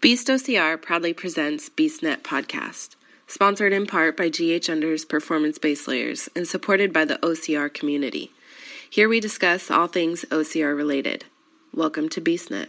Beast OCR proudly presents BeastNet Podcast, sponsored in part by GH Under's Performance Base Layers and supported by the OCR community. Here we discuss all things OCR related. Welcome to BeastNet.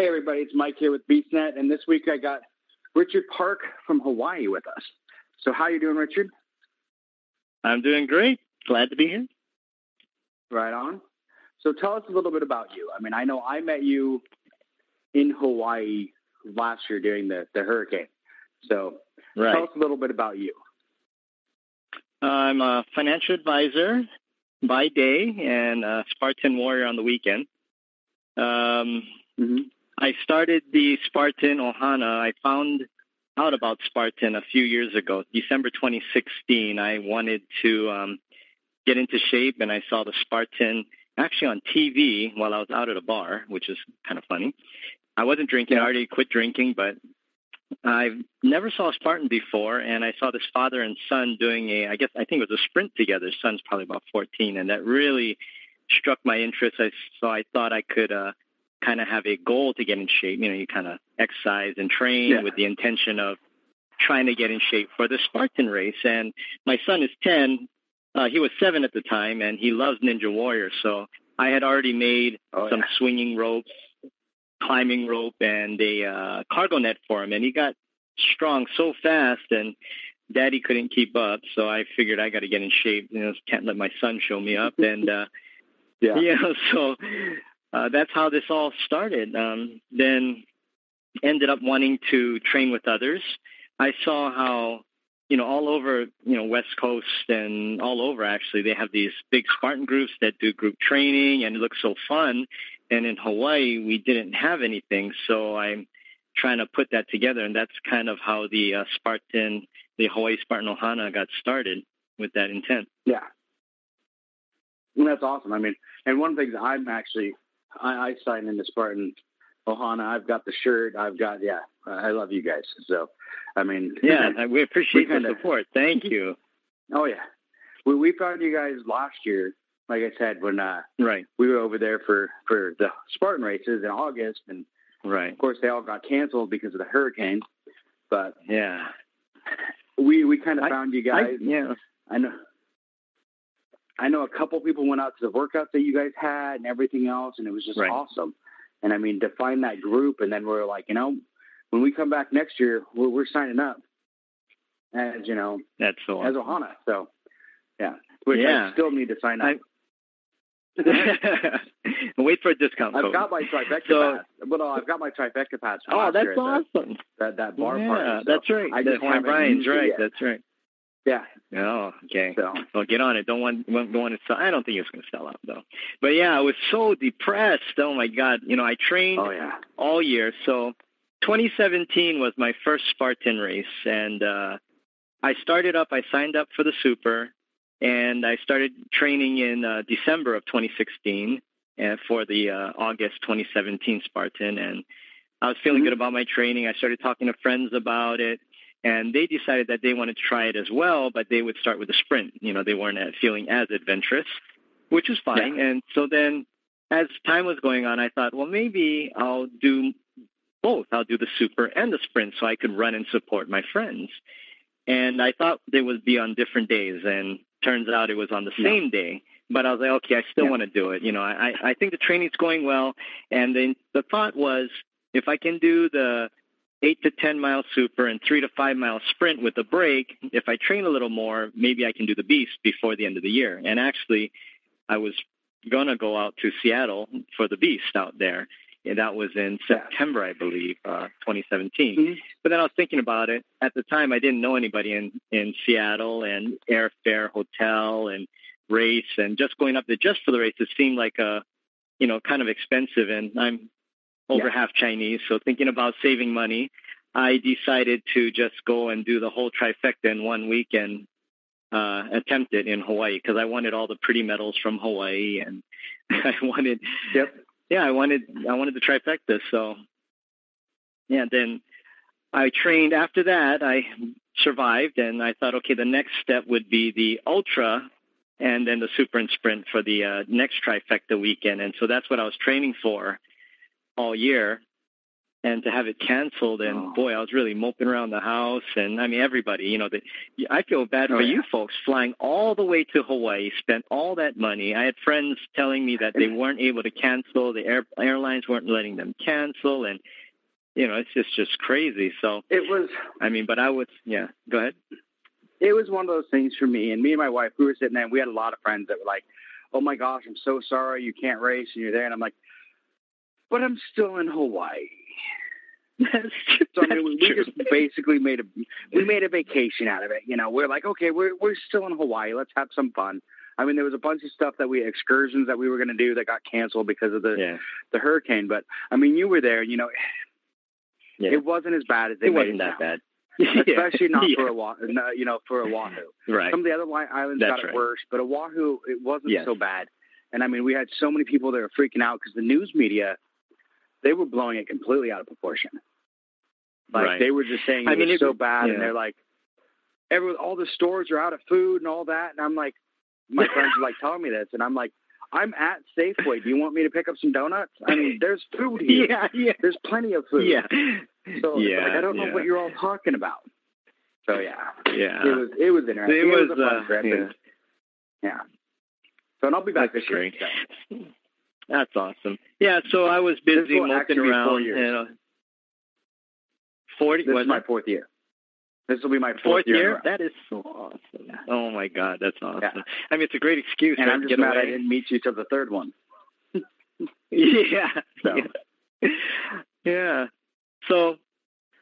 Hey everybody, it's Mike here with BeastNet, and this week I got Richard Park from Hawaii with us. So how you doing, Richard? I'm doing great. Glad to be here. Right on. So tell us a little bit about you. I mean, I know I met you in Hawaii last year during the, the hurricane. So right. tell us a little bit about you. I'm a financial advisor by day and a Spartan warrior on the weekend. Um, mm-hmm. I started the Spartan Ohana. I found out about Spartan a few years ago, December 2016. I wanted to um, get into shape, and I saw the Spartan actually on TV while I was out at a bar, which is kind of funny. I wasn't drinking; I already quit drinking, but I never saw a Spartan before, and I saw this father and son doing a, I guess I think it was a sprint together. Son's probably about 14, and that really struck my interest. I so I thought I could. Uh, kind of have a goal to get in shape. You know, you kind of exercise and train Yeah. with the intention of trying to get in shape for the Spartan race. And my son is 10. Uh, he was seven at the time, and he loves Ninja Warrior. So I had already made Oh, some yeah. swinging ropes, climbing rope, and a uh, cargo net for him. And he got strong so fast, and Daddy couldn't keep up. So I figured I got to get in shape. You know, can't let my son show me up. And uh, Yeah. you know, so uh, that's how this all started. Um, then ended up wanting to train with others. I saw how, you know, all over, you know, West Coast and all over actually, they have these big Spartan groups that do group training and it looks so fun. And in Hawaii, we didn't have anything. So I'm trying to put that together. And that's kind of how the uh, Spartan, the Hawaii Spartan Ohana got started with that intent. Yeah. And that's awesome. I mean, and one of the things I'm actually, I, I signed into Spartan Ohana. I've got the shirt. I've got, yeah, I love you guys. So, I mean, Yeah, we appreciate We kinda- the support. Thank you. oh yeah. We, we found you guys last year, like I said, when uh, Right, we were over there for, for the Spartan races in August. And right. of course, they all got canceled because of the hurricane. But Yeah. we, we kind of found you I, guys. yeah. I know. I know a couple people went out to the workouts that you guys had and everything else, and it was just Right. awesome. And I mean, to find that group, and then we're like, you know, when we come back next year, we're, we're signing up as you know That's so as. Ohana. So yeah, which Yeah. I still need to sign up. Wait for a discount I've code. got my trifecta So- pass. Well, I've got my trifecta pass. oh, that's awesome. That that bar yeah, party. So that's right. I just haven't Brian's right. yet. That's right. Yeah. Oh, okay. So Well, get on it. Don't want don't want to sell. I don't think it's going to sell out though. But yeah, I was so depressed. Oh my god. You know, I trained oh yeah. all year. So 2017 was my first Spartan race, and uh, I started up. I signed up for the Super, and I started training in uh, December of 2016 uh, for the uh, August 2017 Spartan, and I was feeling Mhm. good about my training. I started talking to friends about it. And they decided that they wanted to try it as well, but they would start with a sprint. You know, they weren't uh, feeling as adventurous, which was fine. And so then, as time was going on, I thought, well, maybe I'll do both. I'll do the super and the sprint so I could run and support my friends. And I thought they would be on different days, and turns out it was on the Yeah. same day. But I was like, okay, I still Yeah. want to do it. You know, I, I think the training's going well. And then the thought was, if I can do the eight to 10 mile super and three to five mile sprint with a break, if I train a little more, maybe I can do the beast before the end of the year. And actually, I was going to go out to Seattle for the beast out there. And that was in September, I believe, uh, 2017. Mhm. But then I was thinking about it. At the time, I didn't know anybody in, in Seattle and airfare, hotel, and race. And just going up there just for the race, it seemed like a, you know, kind of expensive. And I'm over Yeah. half Chinese. So thinking about saving money, I decided to just go and do the whole trifecta in one week and uh, attempt it in Hawaii because I wanted all the pretty medals from Hawaii and I wanted, Yep. yeah, I wanted, I wanted the trifecta. So yeah, then I trained after that. I survived and I thought, okay, the next step would be the ultra and then the super and sprint for the uh, next trifecta weekend. And so that's what I was training for all year. And to have it canceled, and Oh. boy, I was really moping around the house. And I mean, everybody, you know, the, I feel bad Oh, for yeah. you folks flying all the way to Hawaii, spent all that money. I had friends telling me that they weren't able to cancel, the air, airlines weren't letting them cancel. And, you know, it's just, just crazy. So, It was I mean, but I would, yeah, go ahead. it was one of those things for me and me and my wife. We were sitting there. and We had a lot of friends that were like, "Oh my gosh, I'm so sorry you can't race and you're there." And I'm like, "But I'm still in Hawaii." That's. So I mean, we, we just basically made a we made a vacation out of it. You know, we're like, okay, we're we're still in Hawaii. Let's have some fun. I mean, there was a bunch of stuff that we excursions that we were going to do that got canceled because of the yeah, the hurricane. But I mean, you were there. You know, yeah. it wasn't as bad as they it made wasn't that bad. Especially not yeah. for Oahu, you know, for Oahu. right. Some of the other islands That's got it right. worse, but Oahu it wasn't Yes. so bad. And I mean, we had so many people that were freaking out because the news media they were blowing it completely out of proportion. Like Right. they were just saying it I mean, was it- so bad, yeah. and they're like, every all the stores are out of food and all that. And I'm like, my friends are like telling me this, and I'm like, I'm at Safeway. Do you want me to pick up some donuts? I mean, there's food here. Yeah, yeah, There's plenty of food. yeah, So yeah. like, I don't know yeah. what you're all talking about. So yeah, Yeah, it was it was interesting. It was, a fun uh, trip. yeah. and- yeah. So and I'll be back That's this year. so. That's awesome. Yeah, so I was busy moping four around. years. And, uh, Forty. This was is my it? fourth year. This will be my fourth, fourth year. year. That is so awesome. Oh my God, that's awesome. Yeah. I mean, it's a great excuse. and right, I'm just get mad I didn't meet you till the third one. Yeah. So. Yeah. yeah. So,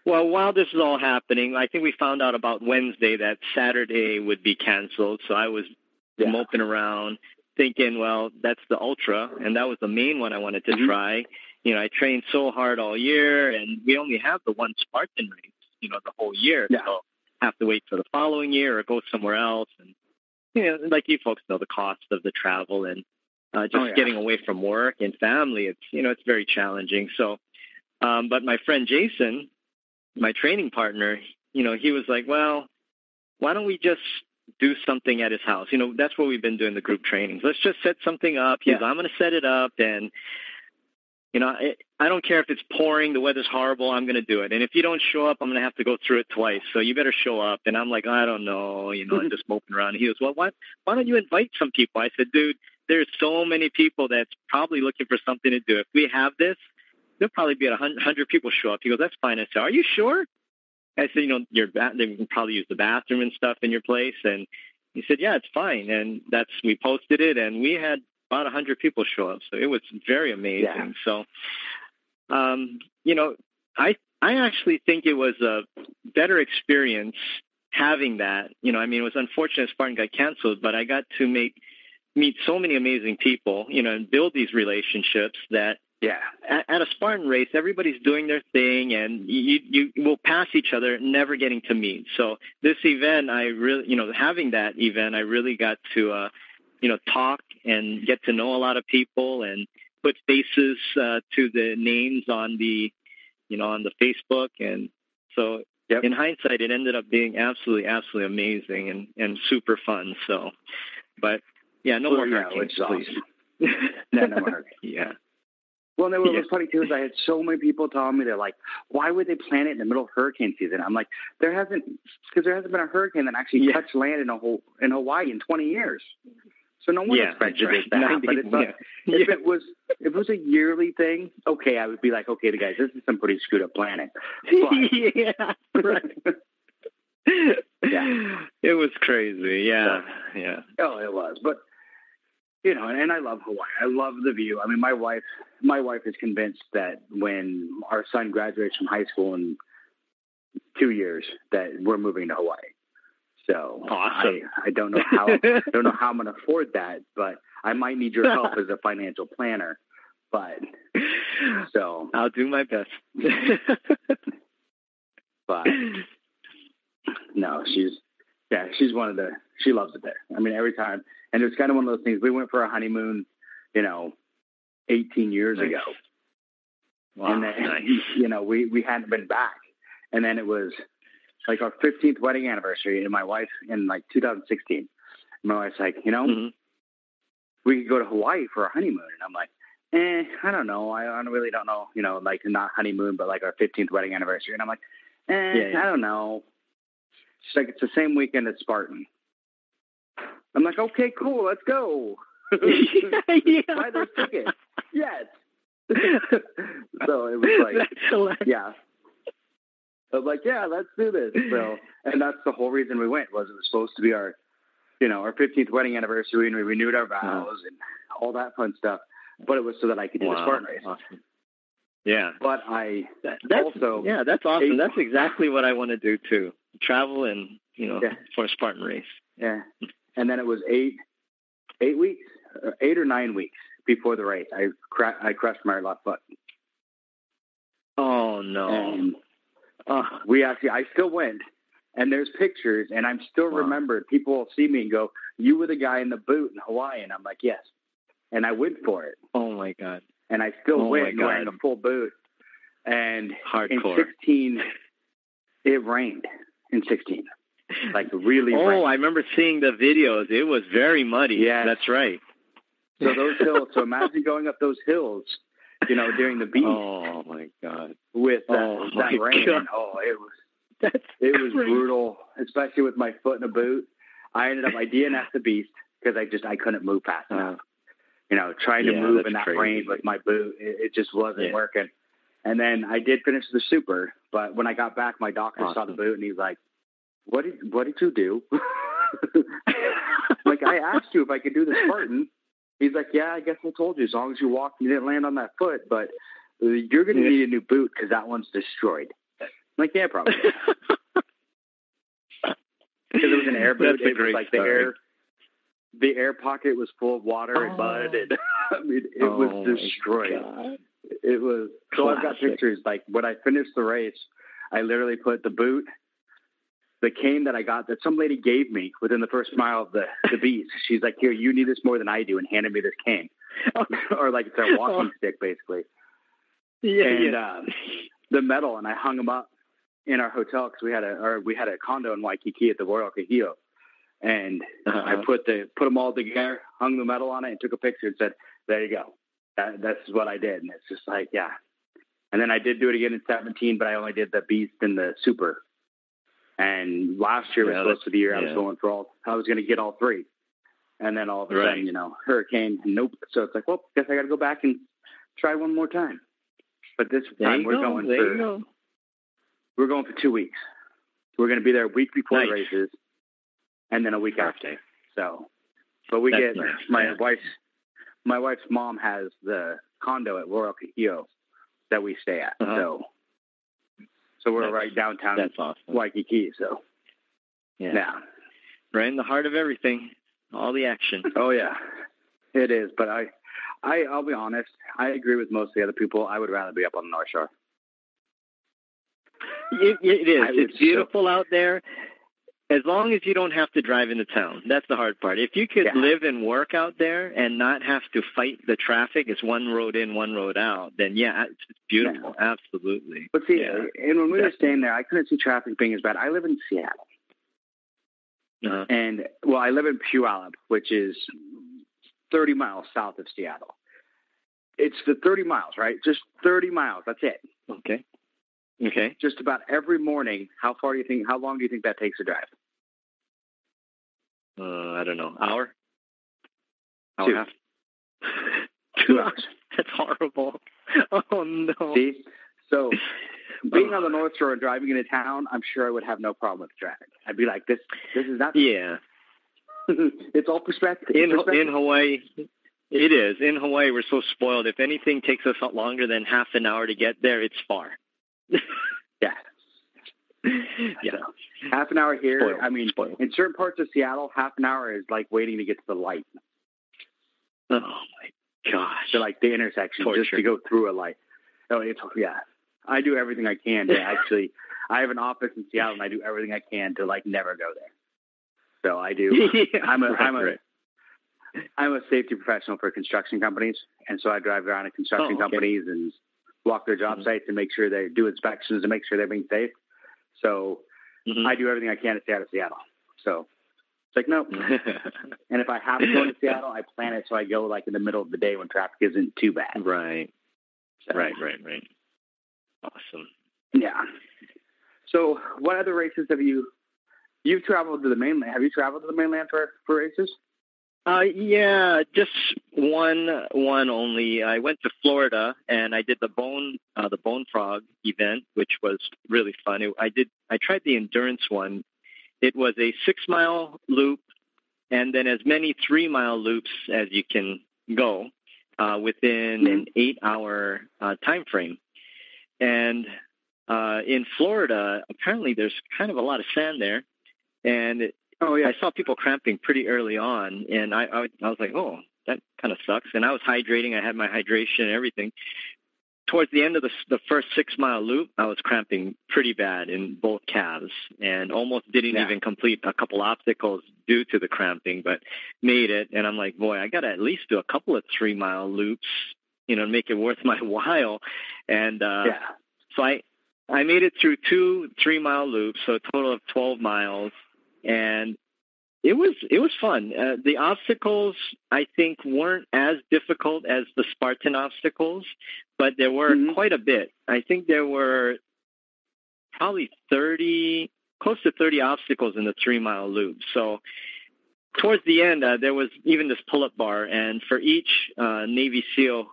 well, while this is all happening, I think we found out about Wednesday that Saturday would be canceled. So I was Yeah. moping around thinking, well, that's the ultra. And that was the main one I wanted to Mhm. try. You know, I trained so hard all year and we only have the one Spartan race, you know, the whole year. Yeah. So have to wait for the following year or go somewhere else. And, you know, like you folks know the cost of the travel and uh, just Oh, yeah. getting away from work and family. It's, you know, it's very challenging. So, um, but my friend Jason, my training partner, you know, he was like, well, why don't we just do something at his house? You know, that's what we've been doing the group trainings. Let's just set something up. He's, Yeah. I'm going to set it up and, you know, I, I don't care if it's pouring, the weather's horrible, I'm going to do it. And if you don't show up, I'm going to have to go through it twice. So you better show up. And I'm like, I don't know, you know, I'm just moping around. He goes, well, why, why don't you invite some people? I said, dude, there's so many people that's probably looking for something to do. If we have this, there'll probably be a hun- hundred people show up. He goes, that's fine. I said, are you sure? I said, you know, your ba- they can probably use the bathroom and stuff in your place. And he said, yeah, it's fine. And that's, we posted it and we had about a hundred people show up. So it was very amazing. Yeah. So, um, you know, I, I actually think it was a better experience having that. You know, I mean, it was unfortunate Spartan got canceled, but I got to make, meet so many amazing people, you know, and build these relationships that Yeah. at, at a Spartan race, everybody's doing their thing, and you you will pass each other, never getting to meet. So this event, I really, you know, having that event, I really got to, uh, you know, talk and get to know a lot of people and put faces uh, to the names on the, you know, on the Facebook, and so Yep. in hindsight, it ended up being absolutely, absolutely amazing and and super fun. So, but yeah, no Well, more yeah, hurricanes, please. No, no more hurricanes. yeah. Well, then what Yeah. was funny too is I had so many people telling me they're like, "Why would they plant it in the middle of hurricane season?" I'm like, "There hasn't because there hasn't been a hurricane that actually Yeah. touched land in a whole in Hawaii in 20 years. So no one yeah, expected that's it to right. happen. But it's not, yeah. if it was if it was a yearly thing, okay, I would be like, okay, the guys, this is some pretty screwed up planning. But- yeah, right. Yeah. It was crazy. Yeah. Yeah. Oh, it was, but you know, and, and I love Hawaii. I love the view. I mean, my wife, my wife is convinced that when our son graduates from high school in two years, that we're moving to Hawaii. So Awesome. I, I don't know how I don't know how I'm going to afford that, but I might need your help as a financial planner. But So I'll do my best. but no, she's yeah, she's one of the she loves it there. I mean, every time, and it's kind of one of those things. We went for a honeymoon, you know, 18 years Nice. ago, Wow, and then nice. you know we we hadn't been back, and then it was like our 15th wedding anniversary, and my wife in like 2016. My wife's like, you know, Mhm. we could go to Hawaii for our honeymoon, and I'm like. Eh, I don't know. I, I really don't know. You know, like not honeymoon, but like our 15th wedding anniversary. And I'm like, eh, Yeah, yeah. I don't know. She's like, it's the same weekend as Spartan. I'm like, okay, cool, let's go. yeah. Buy those tickets. Yes. so it was like, That's hilarious. yeah. I'm like, yeah, let's do this. So, and that's the whole reason we went was it was supposed to be our, you know, our 15th wedding anniversary, and we renewed our uh-huh. vows and all that fun stuff. But it was so that I could do the Wow, Spartan race. awesome. Yeah, But I that, that's Also, yeah, that's awesome. eight- That's exactly what I want to do too. Travel and you know Yeah. for a Spartan race. Yeah. And then it was eight, eight weeks, uh, eight or nine weeks before the race. I cra- I crushed my left foot, Oh no. and Oh, we actually I still went. And there's pictures, and I'm still Wow. remembered. People will see me and go, "You were the guy in the boot in Hawaii," and I'm like, "Yes." And I went for it, oh my God. and I still Oh, went wearing a full boot. And in 16, it rained. In 16, like really Oh, rained. I remember seeing the videos. It was very muddy. Yeah, that's right. So those hills. So imagine going up those hills, you know, during the beach Oh my God. with that, Oh, that rain. God. Oh, it was That's it was crazy. brutal, especially with my foot in a boot. I ended up I DNF'd the beast because I just I couldn't move fast uh, enough. You know, trying to Yeah, move in that crazy. rain with my boot, it, it just wasn't Yeah. working. And then I did finish the super, but when I got back, my doctor saw the boot and he's like, "What did what did you do?" like I asked you if I could do the Spartan. He's like, "Yeah, I guess I told you. As long as you walked, you didn't land on that foot, but uh, you're going to Yeah. need a new boot because that one's destroyed." I'm like, yeah, probably. Because it was an air boot. That's a it great was like the air, the air pocket was full of water and mud, and I mean, it Oh, was destroyed. God. It was. So I've got pictures. Like when I finished the race, I literally put the boot, the cane that I got that some lady gave me within the first mile of the the beast. She's like, "Here, you need this more than I do," and handed me this cane, or like it's a walking stick, basically. Yeah, and yeah. uh, the medal, and I hung them up in our hotel because we had a or we had a condo in Waikiki at the Royal Kuhio, and Uh-huh. I put the put them all together, hung the medal on it, and took a picture and said, "There you go." That, that's what I did, and it's just like, yeah. And then I did do it again in 17, but I only did the beast and the super. And last year was Yeah, supposed to be the year I was going for all. I was going to get all three, and then all of a Right. sudden, you know, hurricane. Nope. So it's like, well, guess I got to go back and try one more time. But this There time we're go. going there for go. we're going for two weeks. We're going to be there a week before the Nice. races, and then a week after. So, but we That's get nice, my yeah. wife's my wife's mom has the condo at Royal Kuhio that we stay at. Uh-huh. So, so we're That's- right downtown That's awesome. Waikiki. So, Yeah. yeah. Right in the heart of everything. All the action. Oh yeah, it is. But I, I, I'll be honest. I agree with most of the other people. I would rather be up on the North Shore. It, it is. I It's beautiful out there. As long as you don't have to drive into town, that's the hard part. If you could Yeah. live and work out there and not have to fight the traffic, it's one road in, one road out. Then yeah, it's beautiful. Absolutely. But see, Yeah. and when we were staying there, I couldn't see traffic being as bad. I live in Seattle. Uh-huh. And well, I live in Puyallup, which is 30 miles south of Seattle. It's the 30 miles, right? Just 30 miles. That's it. Okay. Okay. Just about every morning. How far do you think? How long do you think that takes to drive? Uh, I don't know. Hour. Hour Two. and a half. Two hours. That's horrible. Oh no. See, so being on the North Shore and driving into town, I'm sure I would have no problem with traffic. I'd be like, this, this is not. Yeah. it's all perspective. In perspective. in Hawaii, it is. In Hawaii, we're so spoiled. If anything takes us longer than half an hour to get there, it's far. yeah. yeah. So, half an hour here. Spoiled. I mean, Spoiled. in certain parts of Seattle, half an hour is like waiting to get to the light. Oh my gosh. to like the intersection just Torture. to go through a light. Oh, it's yeah. I do everything I can to actually. I have an office in Seattle, and I do everything I can to like never go there. So I do. yeah, uh, I'm a right, am a right. am a safety professional for construction companies, and so I drive around to construction Oh, okay. companies and walk their job Mhm. sites and make sure they do inspections and make sure they're being safe. So Mhm. I do everything I can to stay out of Seattle. So it's like nope. And if I have to go to Seattle, I plan it so I go like in the middle of the day when traffic isn't too bad. right, So, right, right, right. Awesome. Yeah. So what other races have you? You've traveled to the mainland. Have you traveled to the mainland for for races? Uh, yeah, just one, one only. I went to Florida and I did the bone, uh, the bone frog event, which was really fun. It, I did, I tried the endurance one. It was a six mile loop and then as many three mile loops as you can go, uh, within an eight hour, uh, time frame. And, uh, in Florida, apparently there's kind of a lot of sand there. And it, Oh yeah. I saw people cramping pretty early on, and I, I, I was like, oh, that kind of sucks. And I was hydrating. I had my hydration and everything. Towards the end of the, the first six mile loop, I was cramping pretty bad in both calves and almost didn't Yeah. even complete a couple obstacles due to the cramping, but made it. And I'm like, boy, I got to at least do a couple of three mile loops, you know, make it worth my while. And uh, yeah. so I I made it through two three mile loops, so a total of twelve miles, and it was it was fun. Uh, the obstacles I think weren't as difficult as the Spartan obstacles, but there were Mhm. quite a bit. I think there were probably thirty, close to thirty obstacles in the three mile loop. So towards the end, uh, there was even this pull up bar, and for each uh, Navy SEAL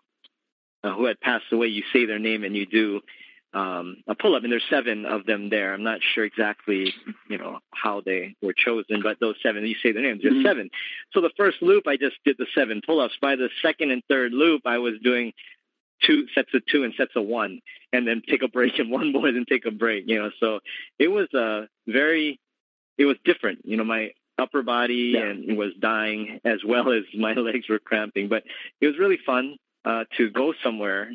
uh, who had passed away, you say their name and you do um, a pull up, and there's seven of them there. I'm not sure exactly, you know, how they were chosen, but those seven, you say their names, there's Mhm. seven. So the first loop, I just did the seven pull ups. By the second and third loop, I was doing two sets of two and sets of one, and then take a break and one more, then take a break, you know. So it was a very, it was different, you know, my upper body Yeah. and was dying as well as my legs were cramping, but it was really fun uh, to go somewhere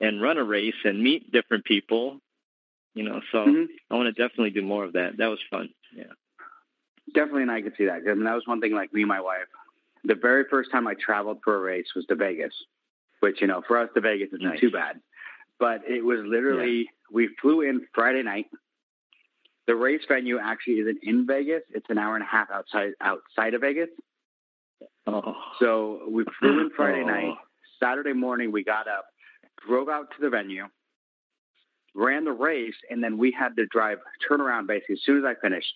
and run a race and meet different people. You know, so Mhm. I want to definitely do more of that. That was fun. Yeah. Definitely, and I could see that. I mean, that was one thing. Like me and my wife, the very first time I traveled for a race was to Vegas, which you know, for us to Vegas isn't Nice. too bad. But it was literally we flew in Friday night. The race venue actually isn't in Vegas; it's an hour and a half outside outside of Vegas. Oh. So we flew in Friday Oh. night. Saturday morning, we got up, drove out to the venue, ran the race, and then we had to drive, turn around basically as soon as I finished.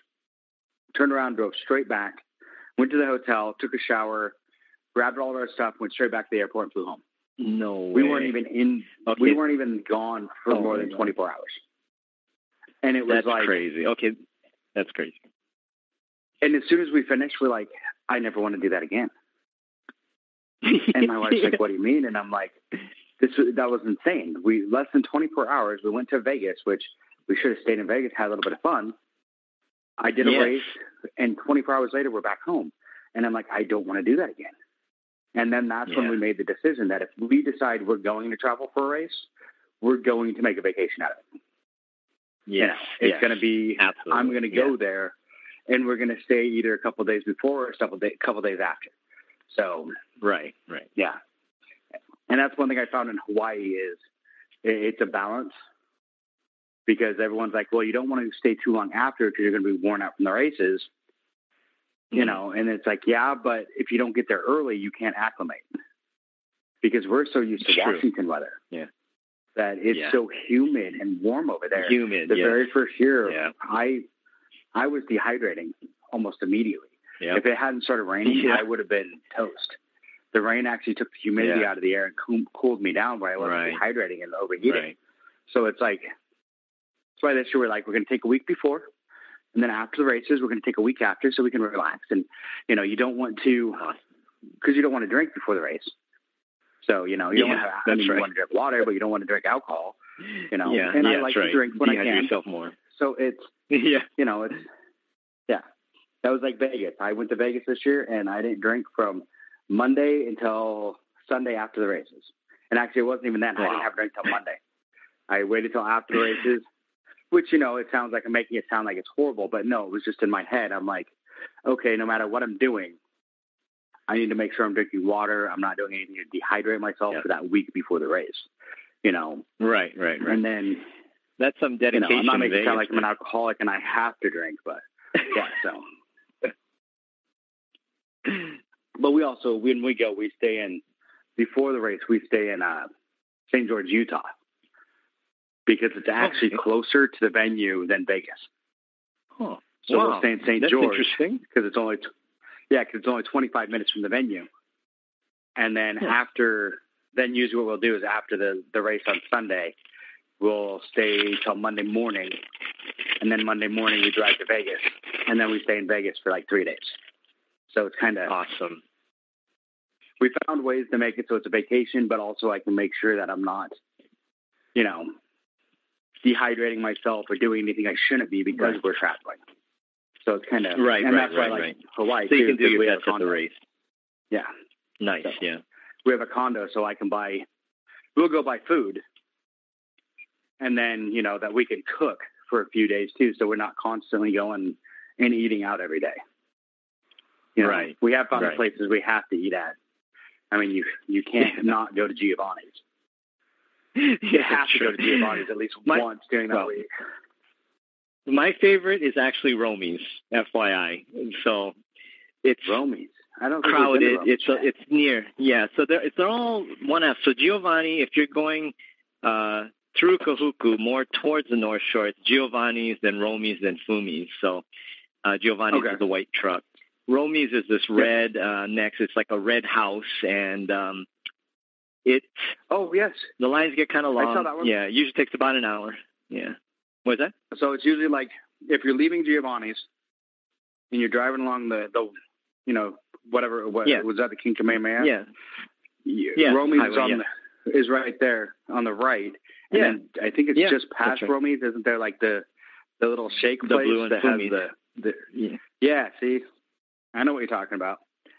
Turned around, drove straight back, went to the hotel, took a shower, grabbed all of our stuff, went straight back to the airport, and flew home. No way. We weren't even in. Okay. We weren't even gone for Oh more than 24 hours. And it was That's like, crazy. Okay, that's crazy. and as soon as we finished, we're like, I never want to do that again. And my wife's like, "What do you mean?" And I'm like, "This was- that was insane. We less than 24 hours. We went to Vegas, which we should have stayed in Vegas, had a little bit of fun. I did a Yes. race, and 24 hours later, we're back home. And I'm like, I don't want to do that again. And then that's when we made the decision that if we decide we're going to travel for a race, we're going to make a vacation out of it. You know, it's yes. going to be. Absolutely. I'm going to go Yeah. there, and we're going to stay either a couple days before or a couple day, couple days after. So Right, right. yeah. And that's one thing I found in Hawaii is it's a balance because everyone's like, well, you don't want to stay too long after because you're going to be worn out from the races, you Mhm. know. And it's like, yeah, but if you don't get there early, you can't acclimate because we're so used to true. Washington weather. Yeah. That it's Yeah. so humid and warm over there. Humid. the yes. very first year, Yeah. I I was dehydrating almost immediately. Yep. If it hadn't started raining, Yeah. I would have been toast. The rain actually took the humidity Yeah. out of the air and cool, cooled me down where I wasn't Right. dehydrating and overheating. Right. So it's like, that's why this year we're like, we're going to take a week before. And then after the races, we're going to take a week after so we can relax. And, you know, you don't want to, because you don't want to drink before the race. So, you know, you don't want to, I mean, you want to drink water, but you don't want to drink alcohol, you know. Yeah, and yeah, I like to drink right. when I can. yourself more. So it's, yeah. you know, it's yeah. That was like Vegas. I went to Vegas this year and I didn't drink from Monday until Sunday after the races. And actually, it wasn't even then. I didn't have a drink till Monday. I waited till after the races, which you know, it sounds like I'm making it sound like it's horrible, but no, it was just in my head. I'm like, okay, no matter what I'm doing, I need to make sure I'm drinking water. I'm not doing anything to dehydrate myself Yeah. for that week before the race. You know, Right, right, right. and then That's some you know, dedication. I'm not making it sound like I'm an alcoholic and I have to drink, but yeah, so. But we also, when we go, we stay in before the race. We stay in uh, St. George, Utah, because it's actually okay. closer to the venue than Vegas. Oh, So wow. we'll stay in St. George because it's only, t- yeah, because it's only 25 minutes from the venue. And then Yeah. after, then usually what we'll do is after the the race on Sunday, we'll stay till Monday morning, and then Monday morning we drive to Vegas, and then we stay in Vegas for like three days. So it's kind of Awesome. we found ways to make it so it's a vacation, but also I can make sure that I'm not, you know, dehydrating myself or doing anything I shouldn't be because Right. we're traveling. So it's kind of Right, and right, that's why right, like right. Hawaii So you too, can do your best at the race. Yeah, Nice, So- yeah. we have a condo, so I can buy. We'll go buy food, and then you know that we can cook for a few days too, so we're not constantly going and eating out every day. You know, Right. We have found Right. places we have to eat at. I mean, you you can't not go to Giovanni's. You yeah, have to go to Giovanni's at least My- once during that well, week. My favorite is actually Romy's, FYI. So it's Romy's. I don't think we've been to crowded. It's a, it's near. Yeah, so they're they're all one F. So Giovanni, if you're going uh, through Kahuku more towards the North Shore, it's Giovanni's, then Romy's, then Fumi's. So uh, Giovanni's Okay. is the white truck. Romy's is this red uh, next. It's like a red house, and um, it Oh yes. the lines get kind of long. I saw that one. Yeah, it usually takes about an hour. Yeah. What's that? So it's usually like if you're leaving Giovanni's and you're driving along the the you know whatever what Yeah. was that the King Kamehameha? Yeah. Yeah. Yeah, Romy's highway, is on yeah. the, is right there on the right. And Yeah. then I think it's Yeah, just past right. Romy's, isn't there like the the little shake The place Blue and that has the, the Yeah. Yeah, see. I know what you're talking about.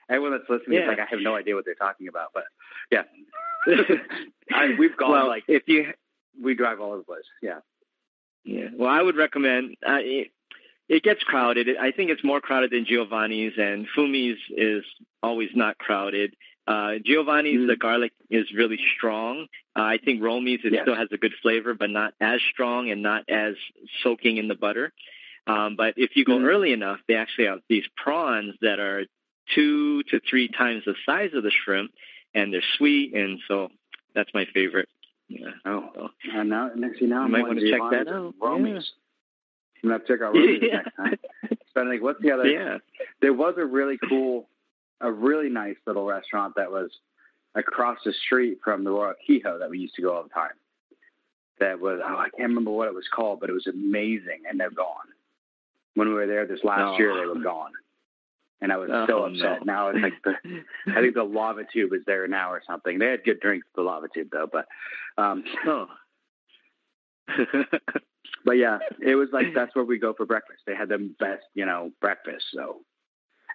Everyone that's listening is like I have no idea what they're talking about, but yeah. I, we've gone well, like if you we drive all over the place. Yeah. Yeah. Well, I would recommend. Uh, it, it gets crowded. I think it's more crowded than Giovanni's, and Fumi's is always not crowded. Uh, Giovanni's, Mm. the garlic is really strong. Uh, I think Romy's, it Yes. still has a good flavor, but not as strong and not as soaking in the butter. Um, but if you go Mm. early enough, they actually have these prawns that are two to three times the size of the shrimp, and they're sweet, and so that's my favorite. Yeah. Oh, So, and now next you know, You I'm might wanna check that out. Romy's. I'm gonna check out Romy's Yeah. next time. So I think what's the other? yeah. There was a really cool, a really nice little restaurant that was across the street from the Royal Kuhio that we used to go all the time. That was oh I can't remember what it was called, but it was amazing, and they're gone. When we were there this last Oh. year, they were gone, and I was Oh, so upset. no. Now it's like the I think the lava tube is there now or something. They had good drinks at the lava tube though, but um Oh. But yeah, it was like that's where we go for breakfast. They had the best, you know, breakfast. So,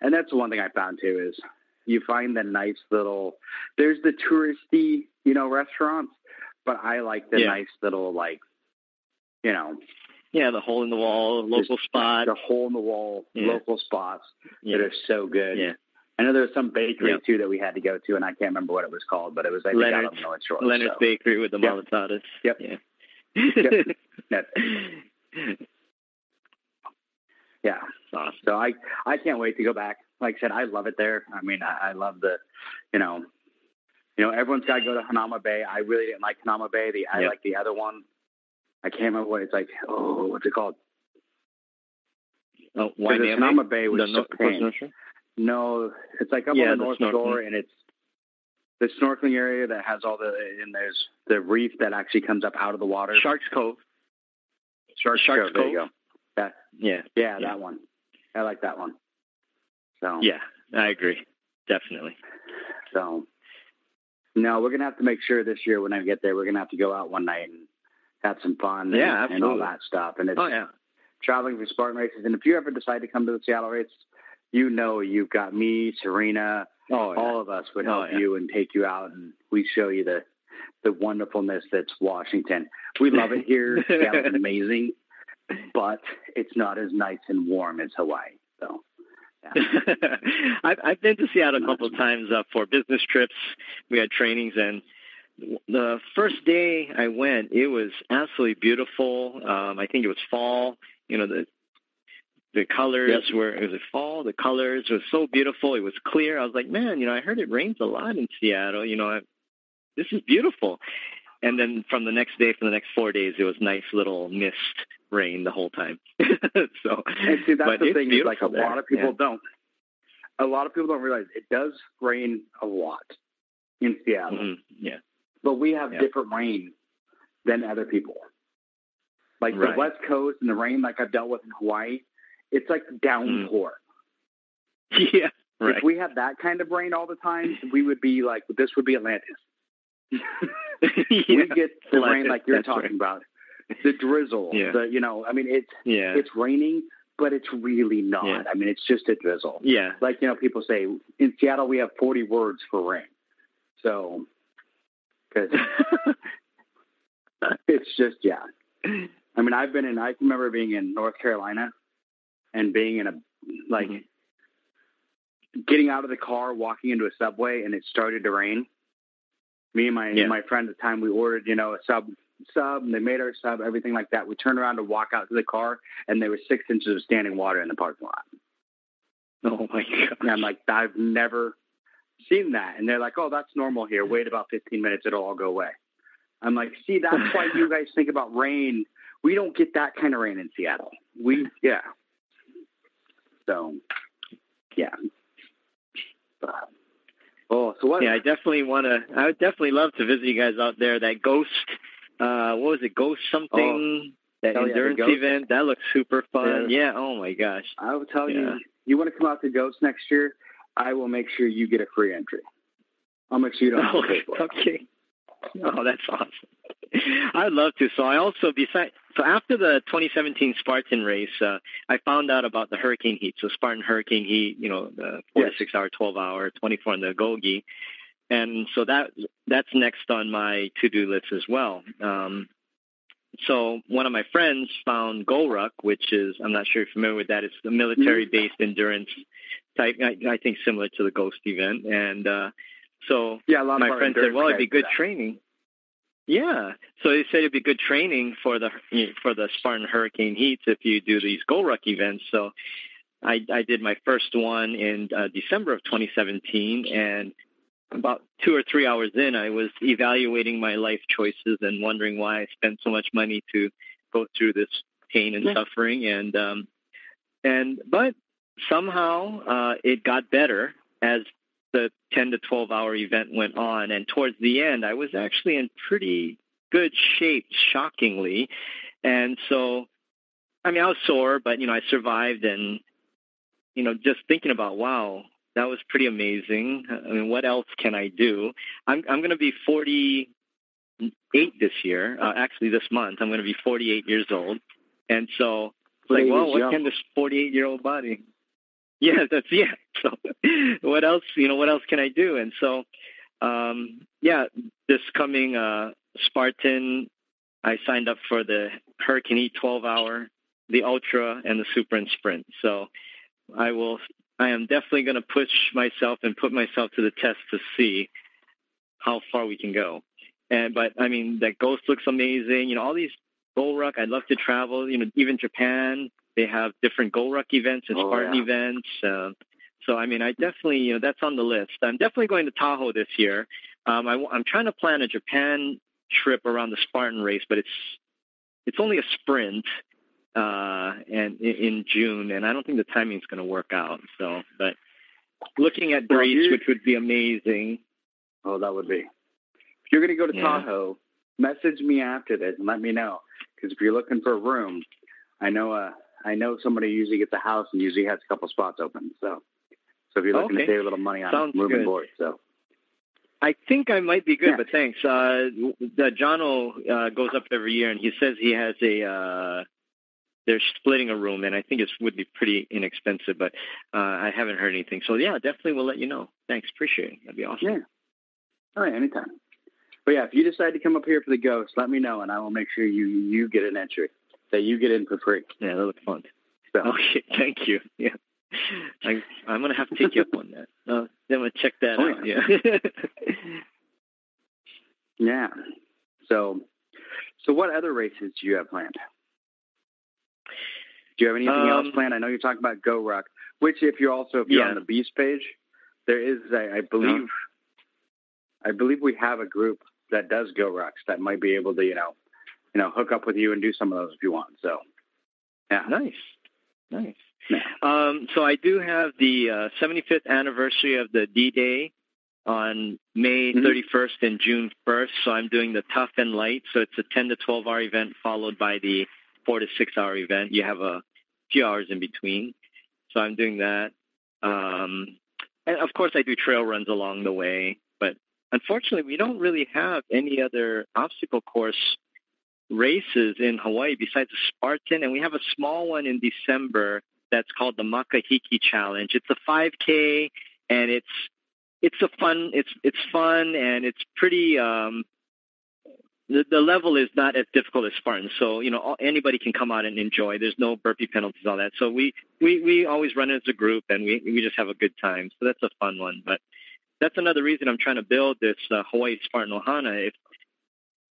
and that's the one thing I found too is you find the nice little. There's the touristy, you know, restaurants, but I like the Yeah. nice little like, you know, yeah, the hole in the wall, local just spot. the hole in the wall, Yeah. local spots Yeah. that are so good. Yeah. I know there was some bakery Yeah. too that we had to go to, and I can't remember what it was called, but it was I think out Leonard's- on the North Shore. Leonard's so. Bakery with the Yep. malasadas. Yep. Yeah. Yep. Yeah. awesome. So I I can't wait to go back. Like I said, I love it there. I mean, I, I love the, you know, you know, everyone's got to go to Hanauma Bay. I really didn't like Hanauma Bay. The I Yep. like the other one. I can't remember what it's like. Oh, what's it called? Oh, 'Cause why the Hanauma Bay was the. North No, it's like up Yeah, on the North. Shore, and it's the snorkeling area that has all the and there's the reef that actually comes up out of the water. Sharks Cove. Sharks, Sharks There you Cove? go. That Yeah. yeah, Yeah. that one. I like that one. So Yeah, I agree. Definitely. So, no, we're gonna have to make sure this year when I get there, we're gonna have to go out one night and have some fun. Yeah, and, and all that stuff. And it's Oh yeah. traveling for Spartan races. And if you ever decide to come to the Seattle race, you know you've got me, Serena, Oh yeah. all of us would Oh, help yeah. you and take you out, and we show you the the wonderfulness that's Washington. We love it here. Seattle's amazing, but it's not as nice and warm as Hawaii. So. Yeah. I've, I've been to Seattle a couple of times uh, for business trips. We had trainings, and the first day I went, it was absolutely beautiful. Um, I think it was fall. You know, the the colors yep. were it was fall. The colors were so beautiful. It was clear. I was like, man, you know, I heard it rains a lot in Seattle. You know, I, this is beautiful. And then from the next day, for the next four days, it was nice little mist rain the whole time. so, and see, that's the thing is like a there. lot of people yeah. don't. A lot of people don't realize it does rain a lot in Seattle. Mm-hmm. Yeah, but we have yeah. different rain than other people. Like right. the West Coast and the rain, like I've dealt with in Hawaii, it's like downpour. Mm. Yeah, right. If we had that kind of rain all the time, we would be like this would be Atlantis. yeah, we get the Atlantis, rain like you're talking right. about, the drizzle. Yeah. The you know, I mean, it's yeah. it's raining, but it's really not. Yeah. I mean, it's just a drizzle. Yeah, like you know, people say in Seattle we have 40 words for rain, so because it's just yeah. I mean, I've been in. I remember being in North Carolina and being in a like mm-hmm. getting out of the car, walking into a subway, and it started to rain. Me and my yeah. my friend at the time, we ordered you know a sub sub, and they made our sub, everything like that. We turned around to walk out to the car, and there was six inches of standing water in the parking lot. Oh my god! And I'm like, I've never seen that, and they're like, oh, that's normal here. Wait about 15 minutes, it'll all go away. I'm like, see, that's why you guys think about rain. We don't get that kind of rain in Seattle. We yeah. So, yeah. oh, so what? Yeah, I definitely want to. I would definitely love to visit you guys out there. That ghost, uh, what was it? Ghost something. Oh, that endurance yeah, event. That looks super fun. Yeah. yeah. Oh my gosh. I will tell yeah. you. You want to come out to Ghost next year? I will make sure you get a free entry. I'll make sure you don't have to pay for it. Okay. Oh, that's awesome. I'd love to. So I also besides so after the 2017 Spartan race, uh, I found out about the hurricane heat. So Spartan hurricane heat, you know, the four yes. to six hour, 12 hour, 24 on the Gogi, and so that that's next on my to do list as well. Um, so one of my friends found GORUCK, which is I'm not sure if you're familiar with that. It's a military based endurance type. I, I, think similar to the Ghost event, and uh, so yeah, a lot my friend said, "Well, it'd be good training." Yeah, so they said it'd be good training for the for the Spartan Hurricane Heats if you do these GORUCK events. So I, I did my first one in uh, December of 2017, and about two or three hours in, I was evaluating my life choices and wondering why I spent so much money to go through this pain and yeah. suffering. And um, and but somehow uh, it got better as the 10 to 12 hour event went on. And towards the end, I was actually in pretty good shape, shockingly. And so, I mean, I was sore, but, you know, I survived. And, you know, just thinking about, wow, that was pretty amazing. I mean, what else can I do? I'm, I'm going to be 48 this year. Uh, actually, this month, I'm going to be 48 years old. And so, like, well, what can this 48 year old body? Yeah, that's yeah. So what else? You know, what else can I do? And so, um, yeah, this coming uh, Spartan, I signed up for the Hurricane Heat 12 hour, the Ultra, and the Super and Sprint. So I will. I am definitely going to push myself and put myself to the test to see how far we can go. And but I mean, that Ghost looks amazing. You know, all these GORUCK. I'd love to travel. You know, even Japan. They have different GORUCK events and oh, Spartan yeah. events. Uh, so, I mean, I definitely, you know, that's on the list. I'm definitely going to Tahoe this year. Um, I, am trying to plan a Japan trip around the Spartan race, but it's it's only a sprint uh, and in, June, and I don't think the timing is going to work out. So, but looking at Greece, well, which would be amazing. Oh, that would be. If you're going to go to yeah. Tahoe, message me after this and let me know. Because if you're looking for a room, I know a I know somebody usually gets a house and usually has a couple spots open. So, so if you're looking okay. to save a little money on Sounds room good. board, so. I think I might be good, yeah. but thanks. Uh, the Jono uh, goes up every year, and he says he has a. Uh, they're splitting a room, and I think it would be pretty inexpensive, but uh, I haven't heard anything. So yeah, definitely we'll let you know. Thanks, appreciate it. That'd be awesome. Yeah. All right, anytime. but yeah, if you decide to come up here for the ghost, let me know, and I will make sure you you get an entry that you get in for free. Yeah, that looks fun. So. Okay, thank you. Yeah, I, I'm gonna have to take you up on that. Uh, then I'm gonna check that oh, out. Yeah. Yeah. yeah. So, so what other races do you have planned? Do you have anything um, else planned? I know you're talking about GORUCK, which if you're also if you're yeah. on the Beast page, there is a, I believe, uh-huh. I believe we have a group that does GORUCKs that might be able to you know, you know, hook up with you and do some of those if you want. So, yeah, nice, nice. Yeah. Um, so I do have the uh, 75th anniversary of the D-Day on May mm-hmm. 31st and June 1st. So I'm doing the tough and light. So it's a 10 to 12 hour event followed by the four to six hour event. You have a few hours in between. So I'm doing that. Um, and of course, I do trail runs along the way. But unfortunately, we don't really have any other obstacle course races in Hawaii besides the Spartan. And we have a small one in December that's called the Makahiki Challenge. It's a 5K and it's it's a fun it's it's fun and it's pretty um the, the level is not as difficult as Spartan. So, you know, anybody can come out and enjoy. There's no burpee penalties, all that. So we, we, we always run as a group and we, we just have a good time. So that's a fun one. But that's another reason I'm trying to build this uh, Hawaii Spartan Ohana. If,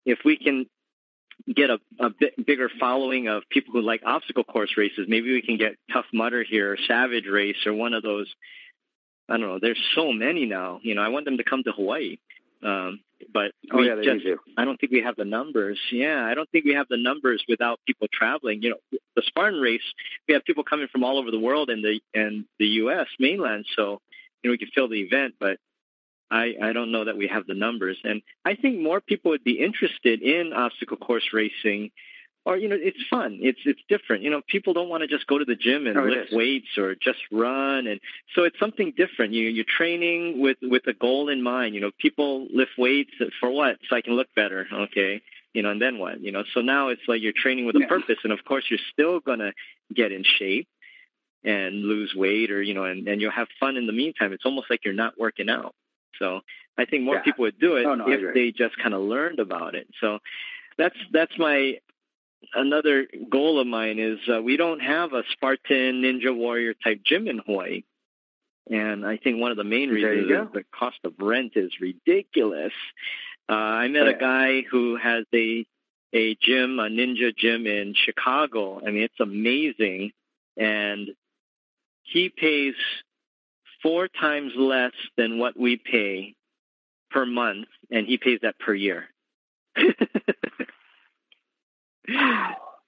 if we can get a, a bit bigger following of people who like obstacle course races, maybe we can get Tough Mudder here, or Savage Race, or one of those. I don't know. There's so many now. You know, I want them to come to Hawaii. Um, but oh, yeah, just, I don't think we have the numbers. Yeah, I don't think we have the numbers without people traveling. You know, the Spartan race, we have people coming from all over the world and the and the U.S. mainland, so you know we can fill the event. But I I don't know that we have the numbers, and I think more people would be interested in obstacle course racing or you know it's fun. It's it's different. You know people don't want to just go to the gym and oh, lift weights or just run. And so it's something different. You you're training with with a goal in mind. You know people lift weights for what? So i can look better. Okay. You know and then what? You know so now it's like you're training with a yeah. purpose. And of course you're still going to get in shape and lose weight or you know and, and you'll have fun in the meantime. It's almost like you're not working out so i think more yeah. people would do it oh, no, if they just kind of learned about it so that's that's my another goal of mine is uh, we don't have a Spartan Ninja Warrior type gym in Hawaii. And I think one of the main reasons is the cost of rent is ridiculous. Uh, I met a guy who has a a gym, a ninja gym in Chicago. I mean, it's amazing, and he pays four times less than what we pay per month, and he pays that per year.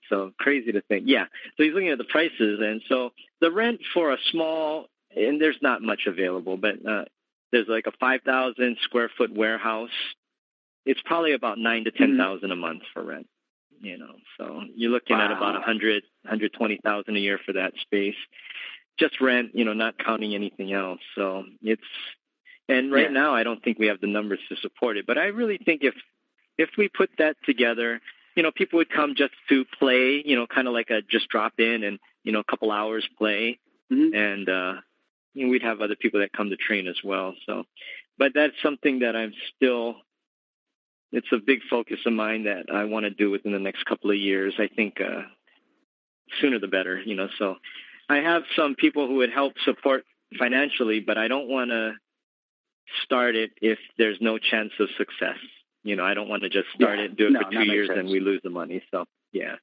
so crazy to think. Yeah. So he's looking at the prices, and so the rent for a small and there's not much available, but uh, there's like a five thousand square foot warehouse. It's probably about nine to ten thousand mm-hmm. a month for rent. You know, so you're looking wow. at about a hundred, hundred twenty thousand a year for that space, just rent. You know, not counting anything else. So it's and right yeah. now I don't think we have the numbers to support it. But I really think if if we put that together you know, people would come just to play, you know, kind of like a just drop in and, you know, a couple hours play. Mm-hmm. And, uh, you know, we'd have other people that come to train as well. So, but that's something that I'm still, it's a big focus of mine that I want to do within the next couple of years. I think, uh, sooner the better, you know, so I have some people who would help support financially, but I don't want to start it if there's no chance of success. You know, I don't want to just start yeah. it, do it no, for two years, and we lose the money. So yeah,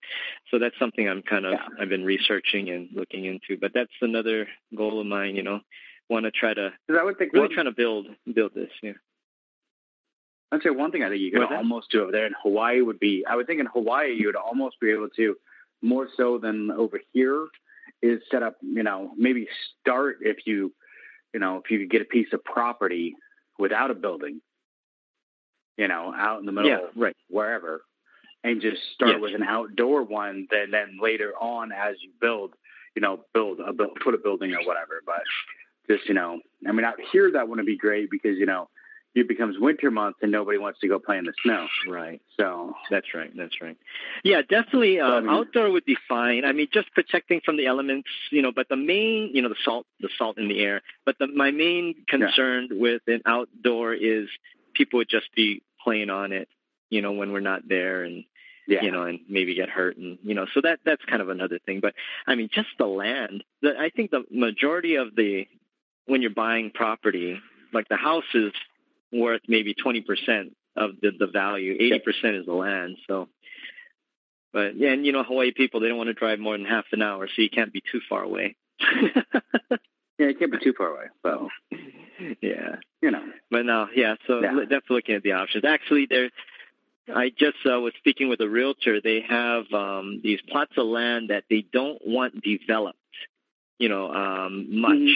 so that's something I'm kind of yeah. I've been researching and looking into. But that's another goal of mine. You know, want to try to I would think really one, trying to build build this. Yeah. I'd say one thing I think you could almost do over there in Hawaii would be I would think in Hawaii you would almost be able to more so than over here is set up you know maybe start if you you know if you could get a piece of property without a building you know, out in the middle, yeah, right. wherever, and just start yes. with an outdoor one. Then, then later on, as you build, you know, build a build put a building or whatever. But just you know, I mean, out here that wouldn't be great because you know, it becomes winter months and nobody wants to go play in the snow. Right. So that's right. That's right. Yeah, definitely. Um, I mean, outdoor would be fine. I mean, just protecting from the elements, you know. But the main, you know, the salt, the salt in the air. But the, my main concern yeah. with an outdoor is people would just be playing on it, you know, when we're not there and Yeah. you know, and maybe get hurt, and you know, so that that's kind of another thing. But I mean, just the land. The, I think the majority of the when you're buying property, like the house is worth maybe twenty percent of the the value. Eighty percent is the land. So, but yeah, and you know, Hawaii people they don't want to drive more than half an hour, so you can't be too far away. Yeah, you can't be too far away. So yeah. you know. But no, yeah. So Yeah. definitely looking at the options. Actually, there. I just uh, was speaking with a realtor. They have um, these plots of land that they don't want developed, you know, um, much. Mhm.